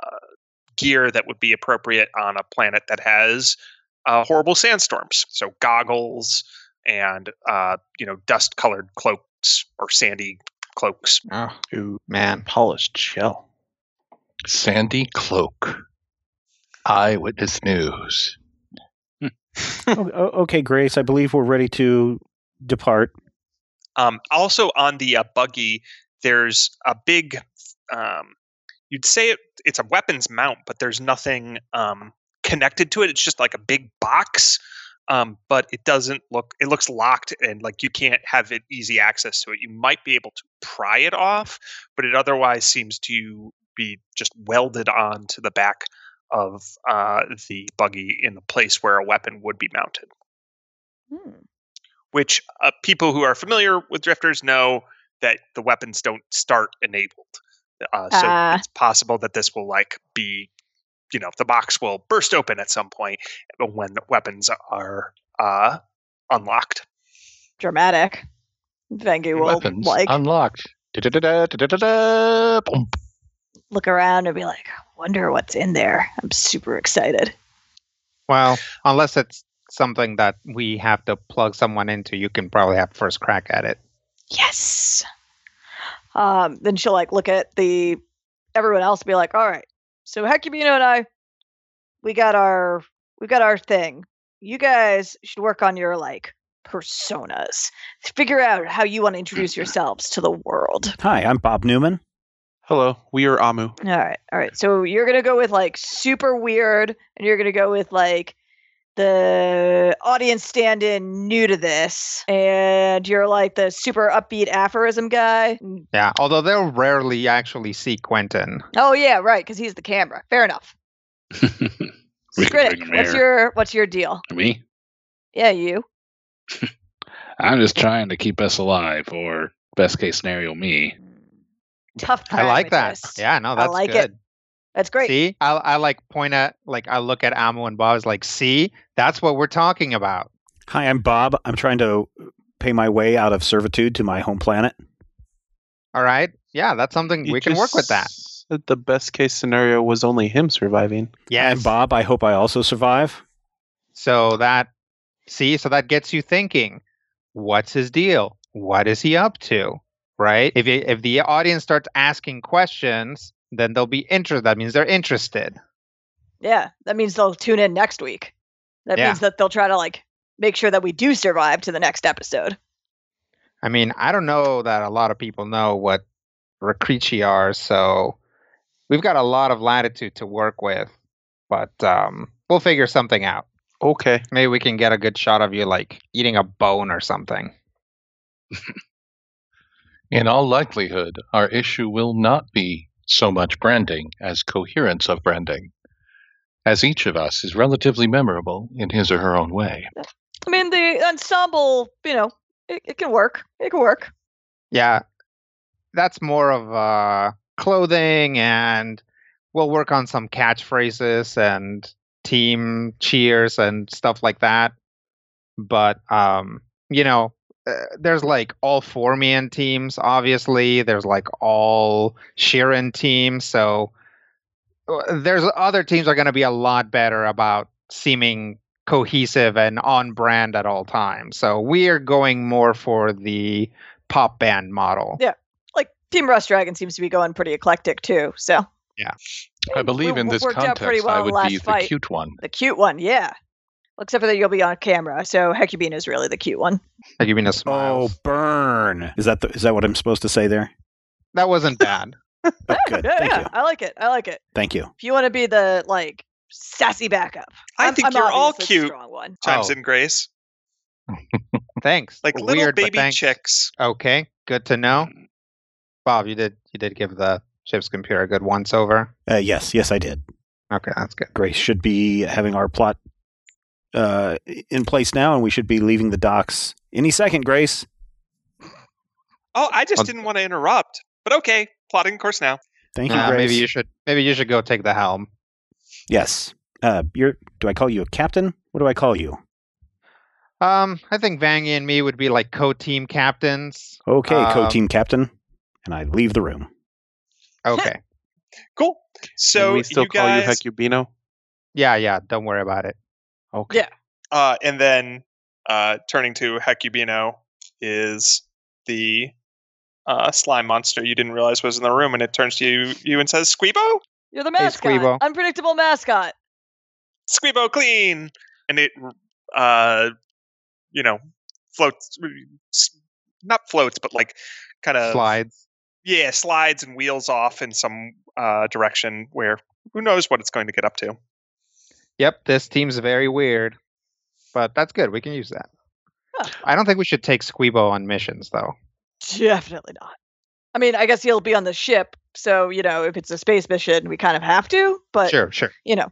gear that would be appropriate on a planet that has uh, horrible sandstorms. So goggles and uh, you know dust-colored cloaks or sandy cloaks. Oh Ooh, man, polished shell. Sandy Cloak. Eyewitness News. O- o- okay, Grace, I believe we're ready to depart. Um, also on the uh, buggy, there's a big. Um, you'd say it, it's a weapons mount, but there's nothing um, connected to it. It's just like a big box, um, but it doesn't look. It looks locked, and like you can't have it easy access to it. You might be able to pry it off, but it otherwise seems to be just welded on to the back of uh, the buggy in the place where a weapon would be mounted Hmm. which uh, people who are familiar with drifters know that the weapons don't start enabled. Uh, so Ah. it's possible that this will like be, you know, the box will burst open at some point when weapons are uh, unlocked. Dramatic. Vengu will Weapons like unlocked. Da-da-da-da, da-da-da-da, boom. look around and be like, "Wonder what's in there." I'm super excited. well, unless it's something that we have to plug someone into, you can probably have first crack at it. Yes. Um, then she'll like look at the everyone else and be like, "All right, so Hecubino and I, we got our we got our thing. You guys should work on your like personas. Figure out how you want to introduce yourselves to the world. Hi, I'm Bob Newman. Hello, we are Amu. All right, all right. So you're gonna go with like super weird, and you're gonna go with like the audience stand-in new to this, and you're like the super upbeat aphorism guy. Mm. Yeah, although they'll rarely actually see Quentin. Oh yeah, right, because he's the camera. Fair enough. We can bring Skritic, what's your what's your deal? Me? Yeah, you. I'm just trying to keep us alive, or best case scenario, me. Tough. I like that. pragmatist. Yeah, no, that's like it. Good. That's great. See, I, I like point at like I look at Amo and Bob. Is like, see, that's what we're talking about. Hi, I'm Bob. I'm trying to pay my way out of servitude to my home planet. All right, yeah, that's something You we can work with that. The best case scenario was only him surviving. Yeah, And Bob, I hope I also survive. So that, see, so that gets you thinking. What's his deal? What is he up to? Right? If if the audience starts asking questions, then they'll be interested. That means they're interested. Yeah, that means they'll tune in next week. That Yeah. means that they'll try to like make sure that we do survive to the next episode. I mean, I don't know that a lot of people know what Rakrichi are, so we've got a lot of latitude to work with. But um, we'll figure something out. Okay. Maybe we can get a good shot of you like eating a bone or something. In all likelihood, our issue will not be so much branding as coherence of branding, as each of us is relatively memorable in his or her own way. I mean, the ensemble, you know, it, it can work. It can work. Yeah, that's more of uh, clothing, and we'll work on some catchphrases and team cheers and stuff like that. But um, you know, uh, there's like all Formian teams. Obviously, there's like all Shirren teams. So uh, there's other teams are going to be a lot better about seeming cohesive and on brand at all times. So we are going more for the pop band model. Yeah. Like Team Rust Dragon seems to be going pretty eclectic too. So yeah. I believe we- in this worked out pretty context, well I would be last the fight. cute one. the cute one, yeah. Except for that you'll be on camera, so Hecubino is really the cute one. Like you mean a Oh, burn! Is that the, is that what I'm supposed to say there? that wasn't bad. Oh, good. yeah, Thank yeah. you. I like it. I like it. Thank you. If you want to be the like sassy backup, I I'm- think I'm you're all cute. Strong one. Chimes Oh. in Grace. Thanks. Like little Weird, baby thanks. chicks. Okay, good to know. Bob, you did you did give the ship's computer a good once over. Uh, yes, yes, I did. Okay, that's good. Grace should be having our plot uh, in place now, and we should be leaving the docks any second. Grace, Oh, I just I'll- didn't want to interrupt. But okay, plotting course now. thank you, Uh, Grace. maybe you should. Maybe you should go take the helm. Yes. Uh, you're. Do I call you a captain? What do I call you? Um, I think Vangy and me would be like co-team captains. Okay, Um, co-team captain. And I leave the room. Okay. Cool. So Can we still you call guys, you Hecubino? yeah, yeah. Don't worry about it. Okay. Yeah. uh, and then uh, turning to Hecubino is the uh, slime monster you didn't realize was in the room, and it turns to you, you and says, "Squeebo, You're the Hey, mascot. Squeebo. Unpredictable mascot. Squeebo, clean!" And it, uh, you know, floats, not floats, but like kind of Slides. yeah, slides and wheels off in some uh, direction where who knows what it's going to get up to. Yep, this team's very weird, but that's good. We can use that. Huh. I don't think we should take Squeebo on missions, though. Definitely not. I mean, I guess he'll be on the ship, so you know, if it's a space mission, we kind of have to. But sure, sure. you know,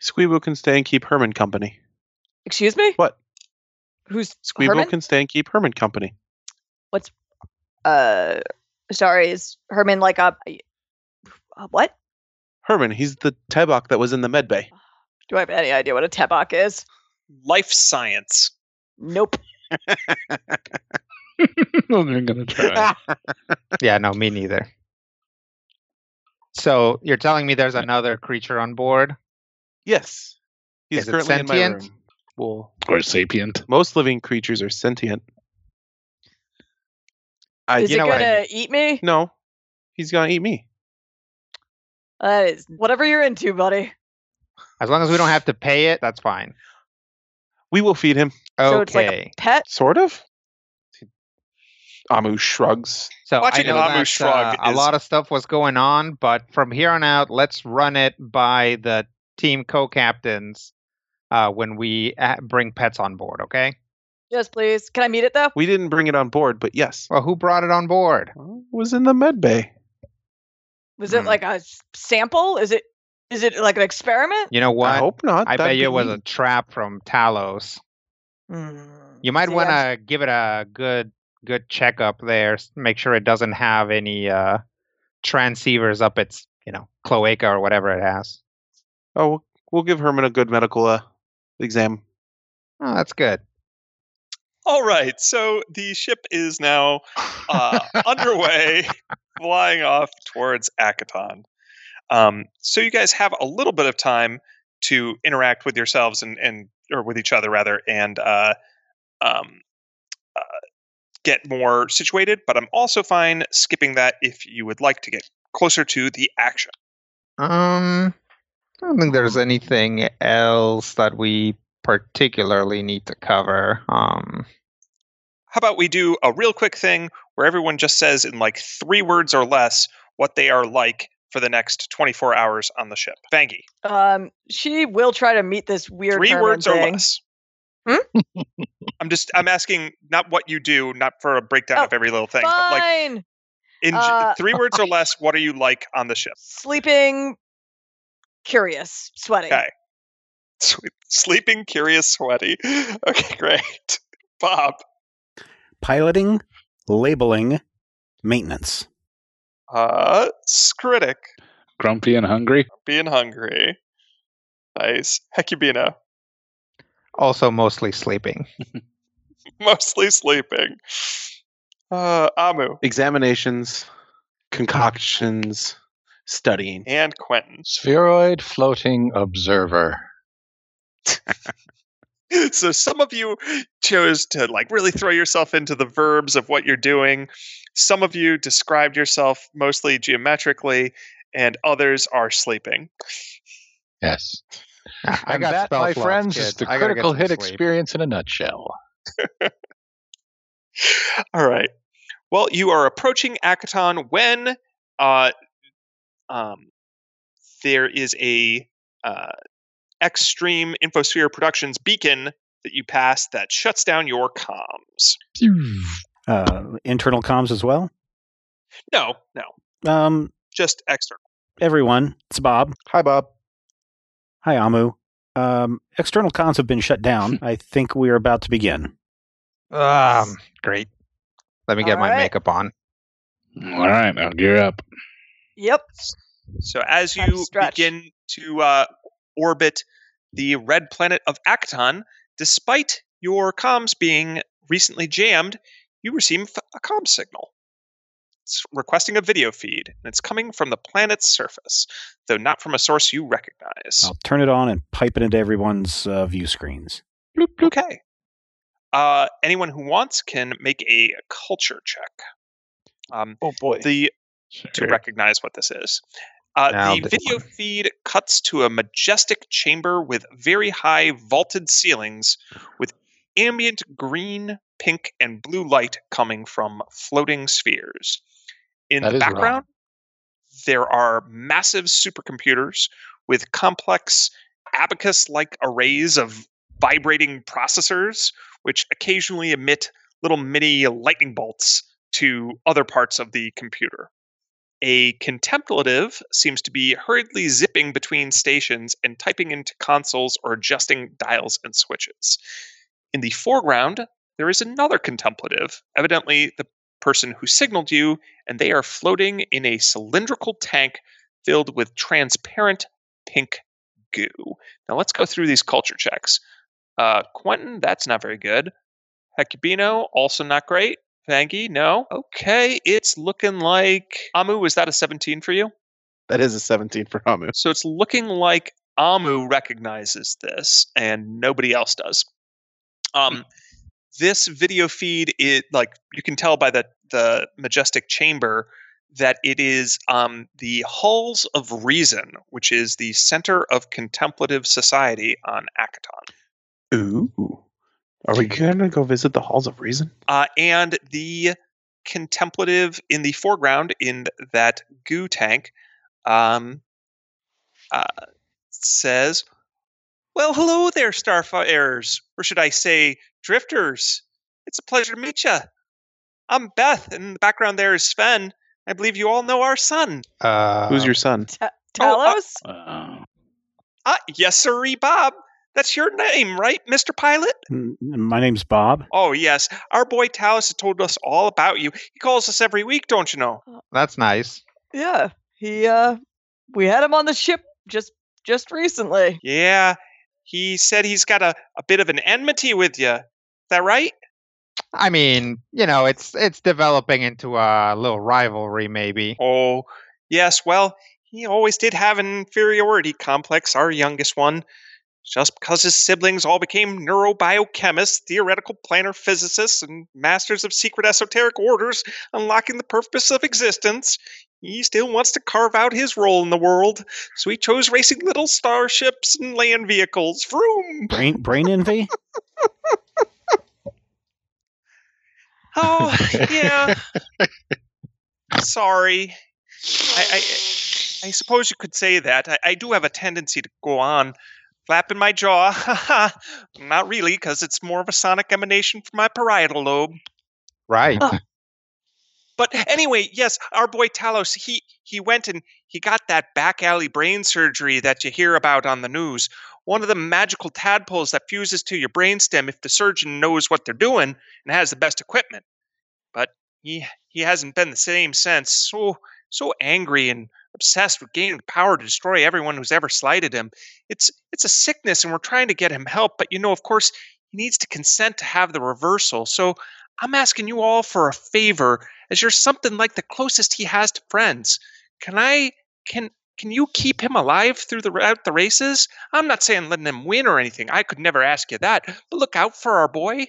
Squeebo can stay and keep Herman company. excuse me. What? Who's Squeebo Herman? can stay and keep Herman company. What's uh, sorry, is Herman like a, a what? Herman, he's the Tebok that was in the med bay. Do I have any idea what a tebok is? Life science. Nope. I'm not gonna try. Yeah, no, me neither. So you're telling me there's another creature on board? yes. He's Is it currently in my room. Well, or sapient. most living creatures are sentient. I, Is you it know what I gonna eat me? no, he's gonna eat me. That is whatever you're into, buddy. As long as we don't have to pay it, that's fine. We will feed him. Okay. So it's like a pet. Sort of. Amu shrugs. So Watching I know Amu that, shrug uh, a lot of stuff was going on, but from here on out, let's run it by the team co-captains uh, when we uh, bring pets on board. Okay. Yes, please. Can I meet it though? We didn't bring it on board, but yes, Well, who brought it on board? Well, it was in the med bay. Was it Hmm. like a sample? Is it is it like an experiment? You know what? I hope not. I That'd bet you be it was a trap from Talos. You might want I'm- to give it a good good checkup there. Make sure it doesn't have any uh, transceivers up its you know cloaca or whatever it has. Oh, we'll, we'll give Herman a good medical uh, exam. Oh, that's good. All right, so the ship is now uh, underway, flying off towards Akiton. Um, so you guys have a little bit of time to interact with yourselves and, and or with each other rather, and uh, um, uh, get more situated. But I'm also fine skipping that if you would like to get closer to the action. Um, I don't think there's anything else that we particularly need to cover. Um, How about we do a real quick thing where everyone just says in like three words or less what they are like for the next 24 hours on the ship. Vangie, Um, she will try to meet this weird three Herman words or less. Hmm? I'm just I'm asking not what you do, not for a breakdown of Oh, every little thing, but like Fine. in Uh, three words or less, what are you like on the ship? Sleeping, curious, sweaty. Okay. Sweet. Sleeping, curious, sweaty. Okay, great. Bob, Piloting, labeling, maintenance. Uh, Skritic, Grumpy and hungry. Grumpy and hungry. Nice. Hecubino, also, mostly sleeping. mostly sleeping. Uh, Amu Examinations, concoctions, studying. and Quentin. Spheroid floating observer. so some of you chose to like really throw yourself into the verbs of what you're doing some of you described yourself mostly geometrically and others are sleeping Yes. I and got that, spell my slots, friends, kid. is the I critical hit sleep. experience in a nutshell. all right well you are approaching akiton when uh, um, there is a uh, extreme infosphere productions beacon that you pass that shuts down your comms Uh, internal comms as well. no no Um, just external everyone, it's Bob. Hi, Bob. Hi, Amu. Um, external comms have been shut down. I think we are about to begin. Um, great. Let me get All my right. makeup on. All right, I'll gear up. Yep. So as you begin to uh, orbit the red planet of Akiton, despite your comms being recently jammed, you receive a comm signal. It's requesting a video feed, and it's coming from the planet's surface, though not from a source you recognize. I'll turn it on and pipe it into everyone's uh, view screens. Okay. Uh, anyone who wants can make a culture check. Um, Oh boy. the to recognize what this is. Uh, the video one. feed cuts to a majestic chamber with very high vaulted ceilings with ambient green, pink, and blue light coming from floating spheres. In That the wrong. background, there are massive supercomputers with complex abacus like arrays of vibrating processors, which occasionally emit little mini lightning bolts to other parts of the computer. A contemplative seems to be hurriedly zipping between stations and typing into consoles or adjusting dials and switches. In the foreground, there is another contemplative, evidently the person who signaled you, and they are floating in a cylindrical tank filled with transparent pink goo. Now let's go through these culture checks. Uh, Quentin, that's not very good. Hecubino, also not great. Vangie, no. Okay, it's looking like Amu. Was that a 17 for you? That is a 17 for Amu. So it's looking like Amu recognizes this and nobody else does. Um, this video feed it like you can tell by the the majestic chamber that it is um, the Halls of Reason, which is the center of contemplative society on Akiton. Ooh. Are we gonna go visit the halls of reason? uh, and the contemplative in the foreground in that goo tank um, uh, says, "Well, hello there, starfarers, or should I say, drifters? It's a pleasure to meet you. I'm Beth, and in the background there is Sven. I believe you all know our son. Uh, Who's your son? Ta- Oh, uh, Talos? Uh, Ah, yes, sirree, Bob. That's your name, right, Mister Pilot? Mm, My name's Bob. Oh, yes. Our boy Talos has told us all about you. He calls us every week, don't you know? That's nice. yeah. He uh we had him on the ship just just recently. Yeah, he said he's got a, a bit of an enmity with you. Is that right? I mean, you know, it's it's developing into a little rivalry, maybe. Oh, yes. Well, he always did have an inferiority complex, our youngest one. Just because his siblings all became neurobiochemists, theoretical planar physicists, and masters of secret esoteric orders, unlocking the purpose of existence, he still wants to carve out his role in the world. So he chose racing little starships and land vehicles. Vroom! Brain brain envy. Oh, yeah. Sorry. I, I, I suppose you could say that. I, I do have a tendency to go on flapping my jaw. Not really, because it's more of a sonic emanation from my parietal lobe. Right. Oh. But anyway, yes, our boy Talos, he he went and he got that back alley brain surgery that you hear about on the news. One of the magical tadpoles that fuses to your brainstem if the surgeon knows what they're doing and has the best equipment. But he he hasn't been the same since. So so angry and obsessed with gaining power to destroy everyone who's ever slighted him. It's it's a sickness and we're trying to get him help, but you know, of course, he needs to consent to have the reversal. So I'm asking you all for a favor as you're something like the closest he has to friends. Can I can can you keep him alive through the out the races? I'm not saying letting him win or anything. I could never ask you that. But look out for our boy.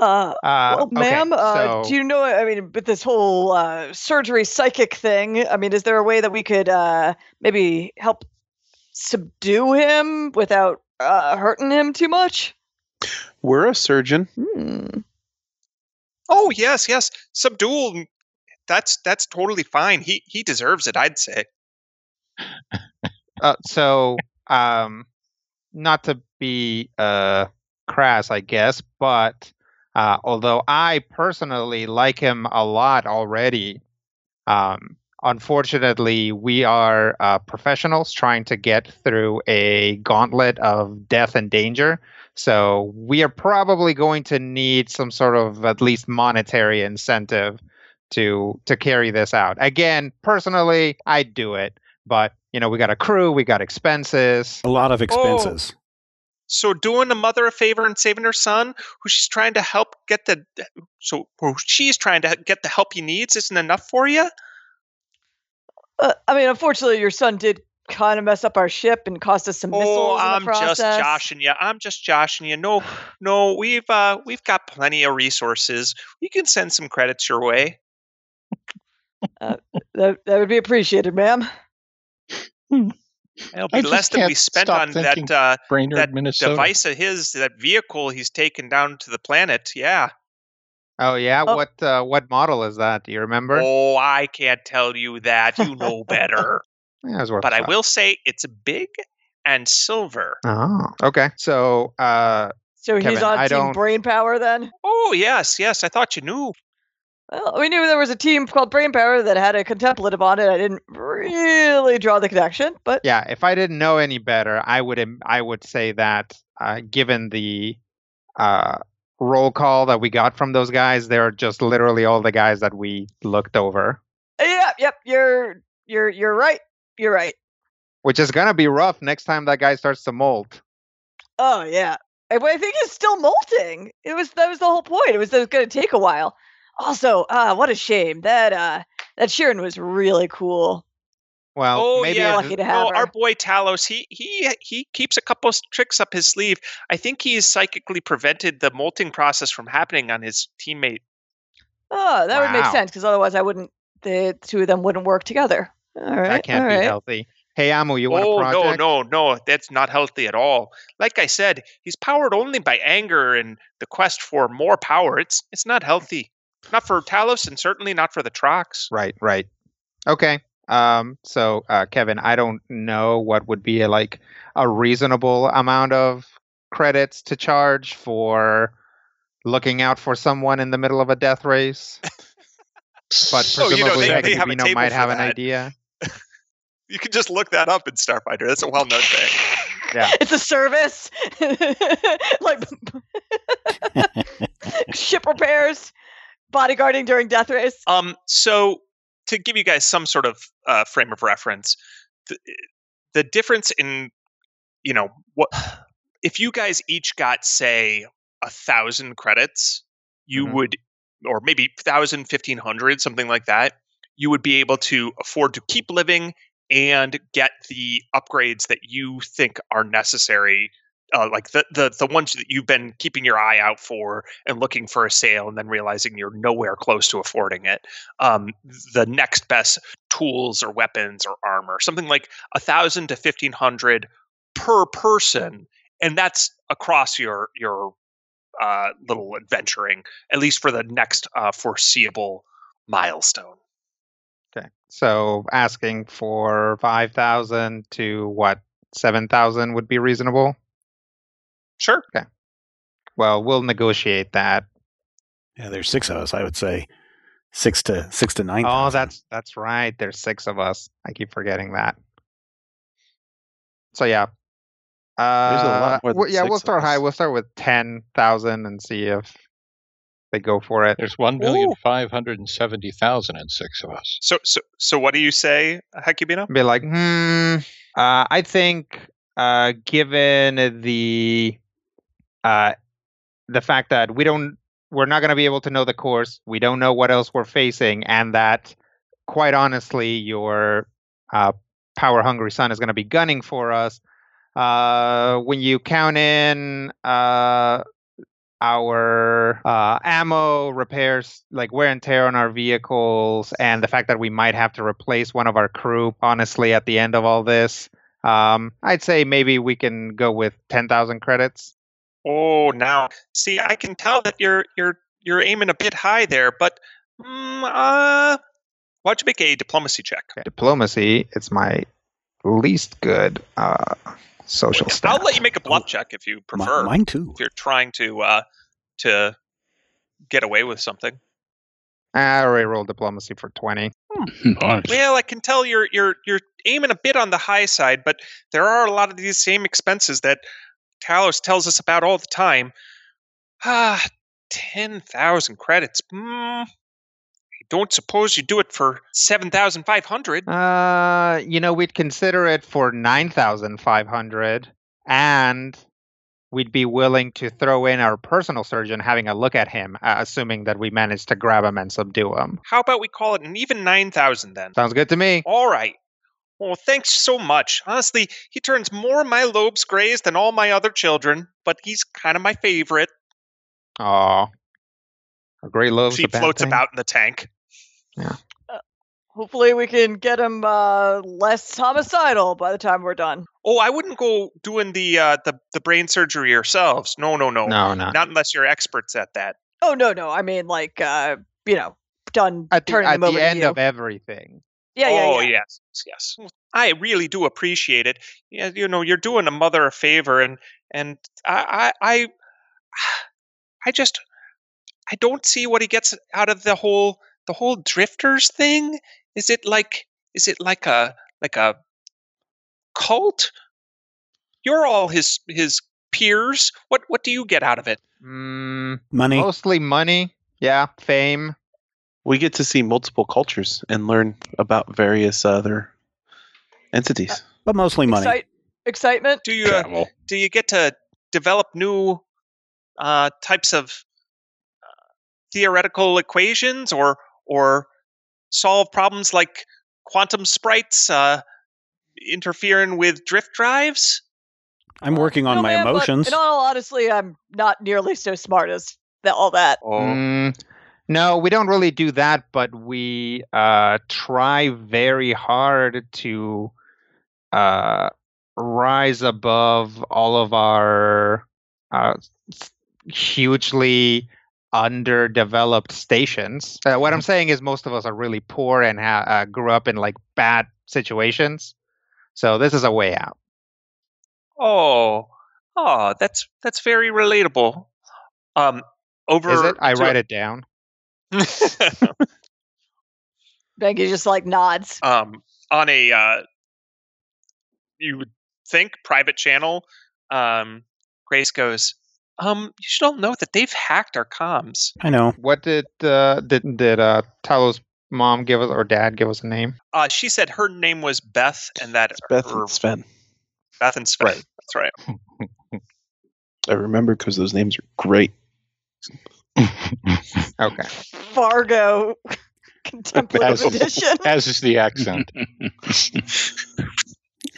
Uh Uh, well, okay, ma'am, uh, so- do you know? I mean, with this whole uh, surgery psychic thing, I mean, is there a way that we could uh, maybe help subdue him without uh, hurting him too much? We're a surgeon. Hmm. Oh yes, yes. Subdual. That's that's totally fine. He he deserves it. I'd say. Uh, so, um, not to be uh, crass, I guess, but uh, although I personally like him a lot already, um, unfortunately, we are uh, professionals trying to get through a gauntlet of death and danger. So we are probably going to need some sort of at least monetary incentive to to carry this out. Again, personally, I'd do it, but you know, we got a crew, we got expenses. A lot of expenses. So doing a mother a favor and saving her son, who she's trying to help get the so who she's trying to get the help he needs, isn't enough for you. Uh, I mean, unfortunately, your son did kind of mess up our ship and cost us some missiles Oh, in the I'm process. just joshing you. I'm just joshing you. No, no, we've uh, we've got plenty of resources. We can send some credits your way. That, that would be appreciated, ma'am. It'll be just less than we spent on that uh, Brainerd, that Minnesota. device of his, that vehicle he's taken down to the planet. Yeah. Oh yeah, Oh. what uh, what model is that? Do you remember? Oh, I can't tell you that. You know better. Yeah, it was but I will say it's big and silver. Oh, okay. So, uh, So he's Kevin, on I Team don't- Brain Power then? Oh yes, yes. I thought you knew. Well, we knew there was a team called Brain Power that had a contemplative on it. I didn't really draw the connection, but yeah, if I didn't know any better, I would I would say that uh, given the uh, roll call that we got from those guys, they're just literally all the guys that we looked over, yeah, yep, you're you're you're right. You're right. which is gonna be rough next time that guy starts to molt. Oh yeah. I, I think it's still molting. It was that was the whole point. It was, it was going to take a while. Also, ah, what a shame that uh that Shirren was really cool. Well, oh maybe yeah, it- lucky to have no, our boy Talos. He he he keeps a couple s- tricks up his sleeve. I think he's psychically prevented the molting process from happening on his teammate. Oh, that would make sense because otherwise I wouldn't. The two of them wouldn't work together. All right. that can't all be right. healthy. Hey, Amu, you want oh a project? no, no, no! That's not healthy at all. Like I said, he's powered only by anger and the quest for more power. It's it's not healthy. Not for Talos, and certainly not for the Trox. Right, right. Okay. Um, so uh, Kevin, I don't know what would be a, like a reasonable amount of credits to charge for looking out for someone in the middle of a death race. But Oh, you know, presumably, they- they have a might for have an idea. You can just look that up in Starfinder. That's a well-known thing. Yeah. It's a service, like ship repairs, bodyguarding during death race. Um, so to give you guys some sort of uh, frame of reference, the, the difference in, you know, what if you guys each got say a thousand credits, you Mhm. would, or maybe thousand, fifteen hundred, something like that. You would be able to afford to keep living and get the upgrades that you think are necessary. Uh, like the, the the ones that you've been keeping your eye out for and looking for a sale and then realizing you're nowhere close to affording it um, the next best tools or weapons or armor something like a thousand to fifteen hundred per person and that's across your your uh, little adventuring at least for the next uh, foreseeable milestone Okay. So asking for five thousand to what seven thousand would be reasonable. Sure Okay. Well, we'll negotiate that. Yeah, there's six of us. I would say six to six to nine. Oh, thousand. that's that's right. There's six of us. I keep forgetting that. So yeah. Uh, There's a lot more than well, yeah, we'll start high. us. We'll start with ten thousand and see if they go for it. There's one million five hundred and seventy thousand and six of us. so so so what do you say hecubino Be like, hmm. Uh, I think, uh, given the, uh, the fact that we don't, we're not going to be able to know the course. We don't know what else we're facing, and that, quite honestly, your uh, power hungry son is going to be gunning for us. Uh, when you count in uh, our uh, ammo repairs, like wear and tear on our vehicles, and the fact that we might have to replace one of our crew, honestly, at the end of all this, um, I'd say maybe we can go with 10,000 credits. Oh, now see, I can tell that you're you're you're aiming a bit high there, but mm, uh, why don't you make a diplomacy check? Diplomacy, it's my least good uh, social I'll let you make a bluff check if you prefer. mine too. If you're trying to uh, to get away with something. I already rolled diplomacy for 20. Nice. Well, I can tell you're you're you're aiming a bit on the high side, but there are a lot of these same expenses that Talos tells us about all the time. Ah, ten thousand credits. I don't suppose you do it for seven thousand five hundred. Uh, you know, we'd consider it for 9,500 and we'd be willing to throw in our personal surgeon having a look at him, uh, assuming that we manage to grab him and subdue him. How about we call it an even nine thousand then? Sounds good to me. All right. Well, thanks so much. Honestly, he turns more of my lobes grays than all my other children, but he's kind of my favorite. Aw. A great love. she floats about in the tank. Yeah. Hopefully, we can get him uh, less homicidal by the time we're done. Oh, I wouldn't go doing the uh, the the brain surgery yourselves. No, no, no, No, no. not unless you're experts at that. Oh no, no. I mean, like, uh, you know, done At the, turning at them the to end of everything. Yeah, yeah, oh, yeah. yes, yes. I really do appreciate it. Yeah, you know, you're doing a mother a favor, and and I I I, I just I don't see what he gets out of the whole the whole drifters thing. Is it like is it like a like a cult? You're all his his peers. What what do you get out of it? Mm, Money. mostly money. Yeah, fame. We get to see multiple cultures and learn about various other entities. but mostly money. Excite- excitement. Do you uh, do you get to develop new uh, types of uh, theoretical equations or or solve problems like quantum sprites uh, interfering with drift drives? I'm working on No, my man, emotions. In all honesty, I'm not nearly so smart as that, all that. Oh, Mm, no, we don't really do that, but we uh, try very hard to uh, rise above all of our uh, hugely underdeveloped stations. Uh, what I'm saying is, most of us are really poor and ha- uh, grew up in like bad situations. So this is a way out. oh, oh, that's that's very relatable. Um, over Is it? I write it down. Bengi just like nods. um, on a uh, you would think private channel. Um, Grace goes, um, you should all know that they've hacked our comms. I know. What did uh, did did uh, Talos' mom give us or dad give us a name? Uh, she said her name was Beth, and that It's Beth her- and Sven. Beth and Sven. Right. That's right. I remember because those names are great. Okay. Fargo contemplative As- edition. As is the accent.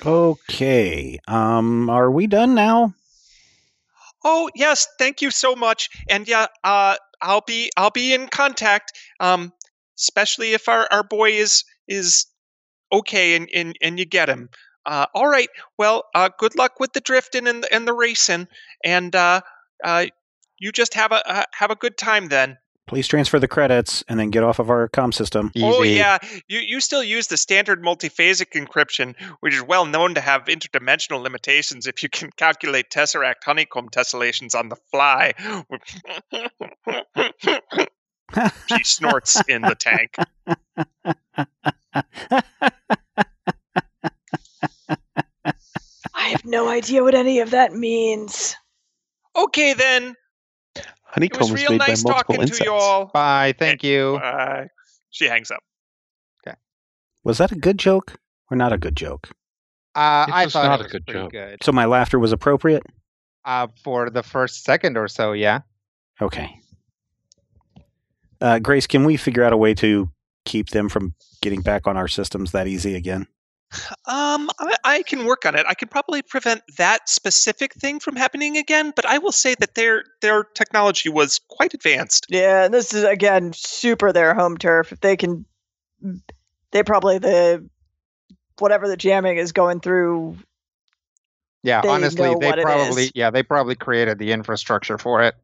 Okay. Um, are we done now? Oh yes, thank you so much. And yeah, uh, I'll be I'll be in contact. Um, especially if our, our boy is is okay and, and, and you get him. Uh, all right. Well, uh, good luck with the drifting and the, and the racing. And uh, uh, you just have a uh, have a good time then. Please transfer the credits and then get off of our comm system. Easy. Oh yeah, you you still use the standard multiphasic encryption, which is well known to have interdimensional limitations if you can calculate tesseract honeycomb tessellations on the fly. she snorts in the tank. I have no idea what any of that means. Okay then, it Honeycomb was real made nice by multiple talking insects. to you all. Bye. Thank you. Uh, she hangs up. Okay. Was that a good joke or not a good joke? Uh, I thought not it a was good pretty joke. good. So my laughter was appropriate? Uh, for the first second or so, yeah. Okay. Uh, Grace, can we figure out a way to keep them from getting back on our systems that easy again? Um, I, I can work on it. I can probably prevent that specific thing from happening again, but I will say that their their technology was quite advanced. Yeah, and this is again super their home turf. If they can, they probably the whatever the jamming is going through. Yeah, They honestly, know they what probably yeah they probably created the infrastructure for it.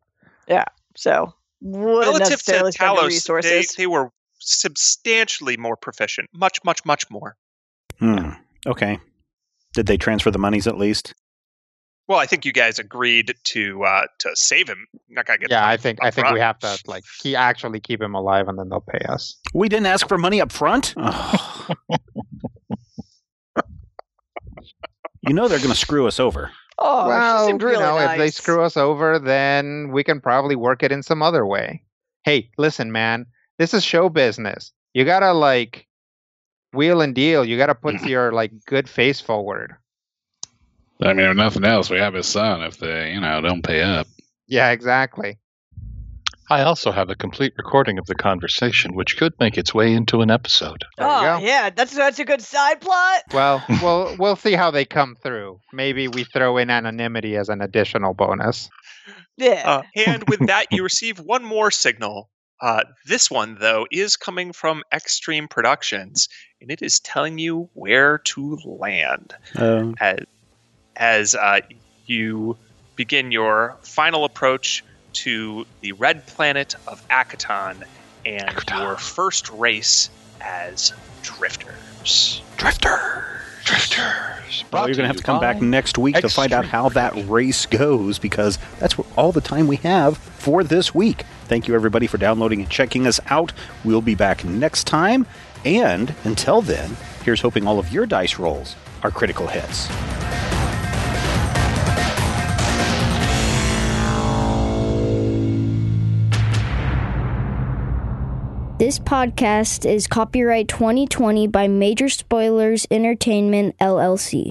Yeah, so wouldn't Relative to necessarily the Talos, they, resources. they were substantially more proficient. Much, much, much more. Hmm. Okay. Did they transfer the monies at least? Well, I think you guys agreed to uh, to save him. Not gonna get. Yeah, I think I up think we have to like he actually keep him alive, and then they'll pay us. We didn't ask for money up front. Ugh. you know they're going to screw us over. Oh, she well, seemed really you know, if they screw us over, then we can probably work it in some other way. Hey, listen, man, this is show business. You gotta like wheel and deal. You gotta put your like good face forward. I mean, if nothing else, we have his son. If they, you know, don't pay up. Yeah, exactly. I also have a complete recording of the conversation, which could make its way into an episode. There oh yeah, that's that's a good side plot. Well, we'll we'll see how they come through. Maybe we throw in anonymity as an additional bonus. Yeah. Uh, and with that, you receive one more signal. Uh, this one, though, is coming from Extreme Productions, and it is telling you where to land Uh, as, as uh, you begin your final approach to the red planet of Akiton and Akiton. your first race as drifters. Drifters. Drifters. Well, you're going to have to come back next week to find out how that race goes because that's all the time we have for this week. Thank you, everybody, for downloading and checking us out. We'll be back next time. And until then, here's hoping all of your dice rolls are critical hits. This podcast is copyright 2020 by Major Spoilers Entertainment, LLC.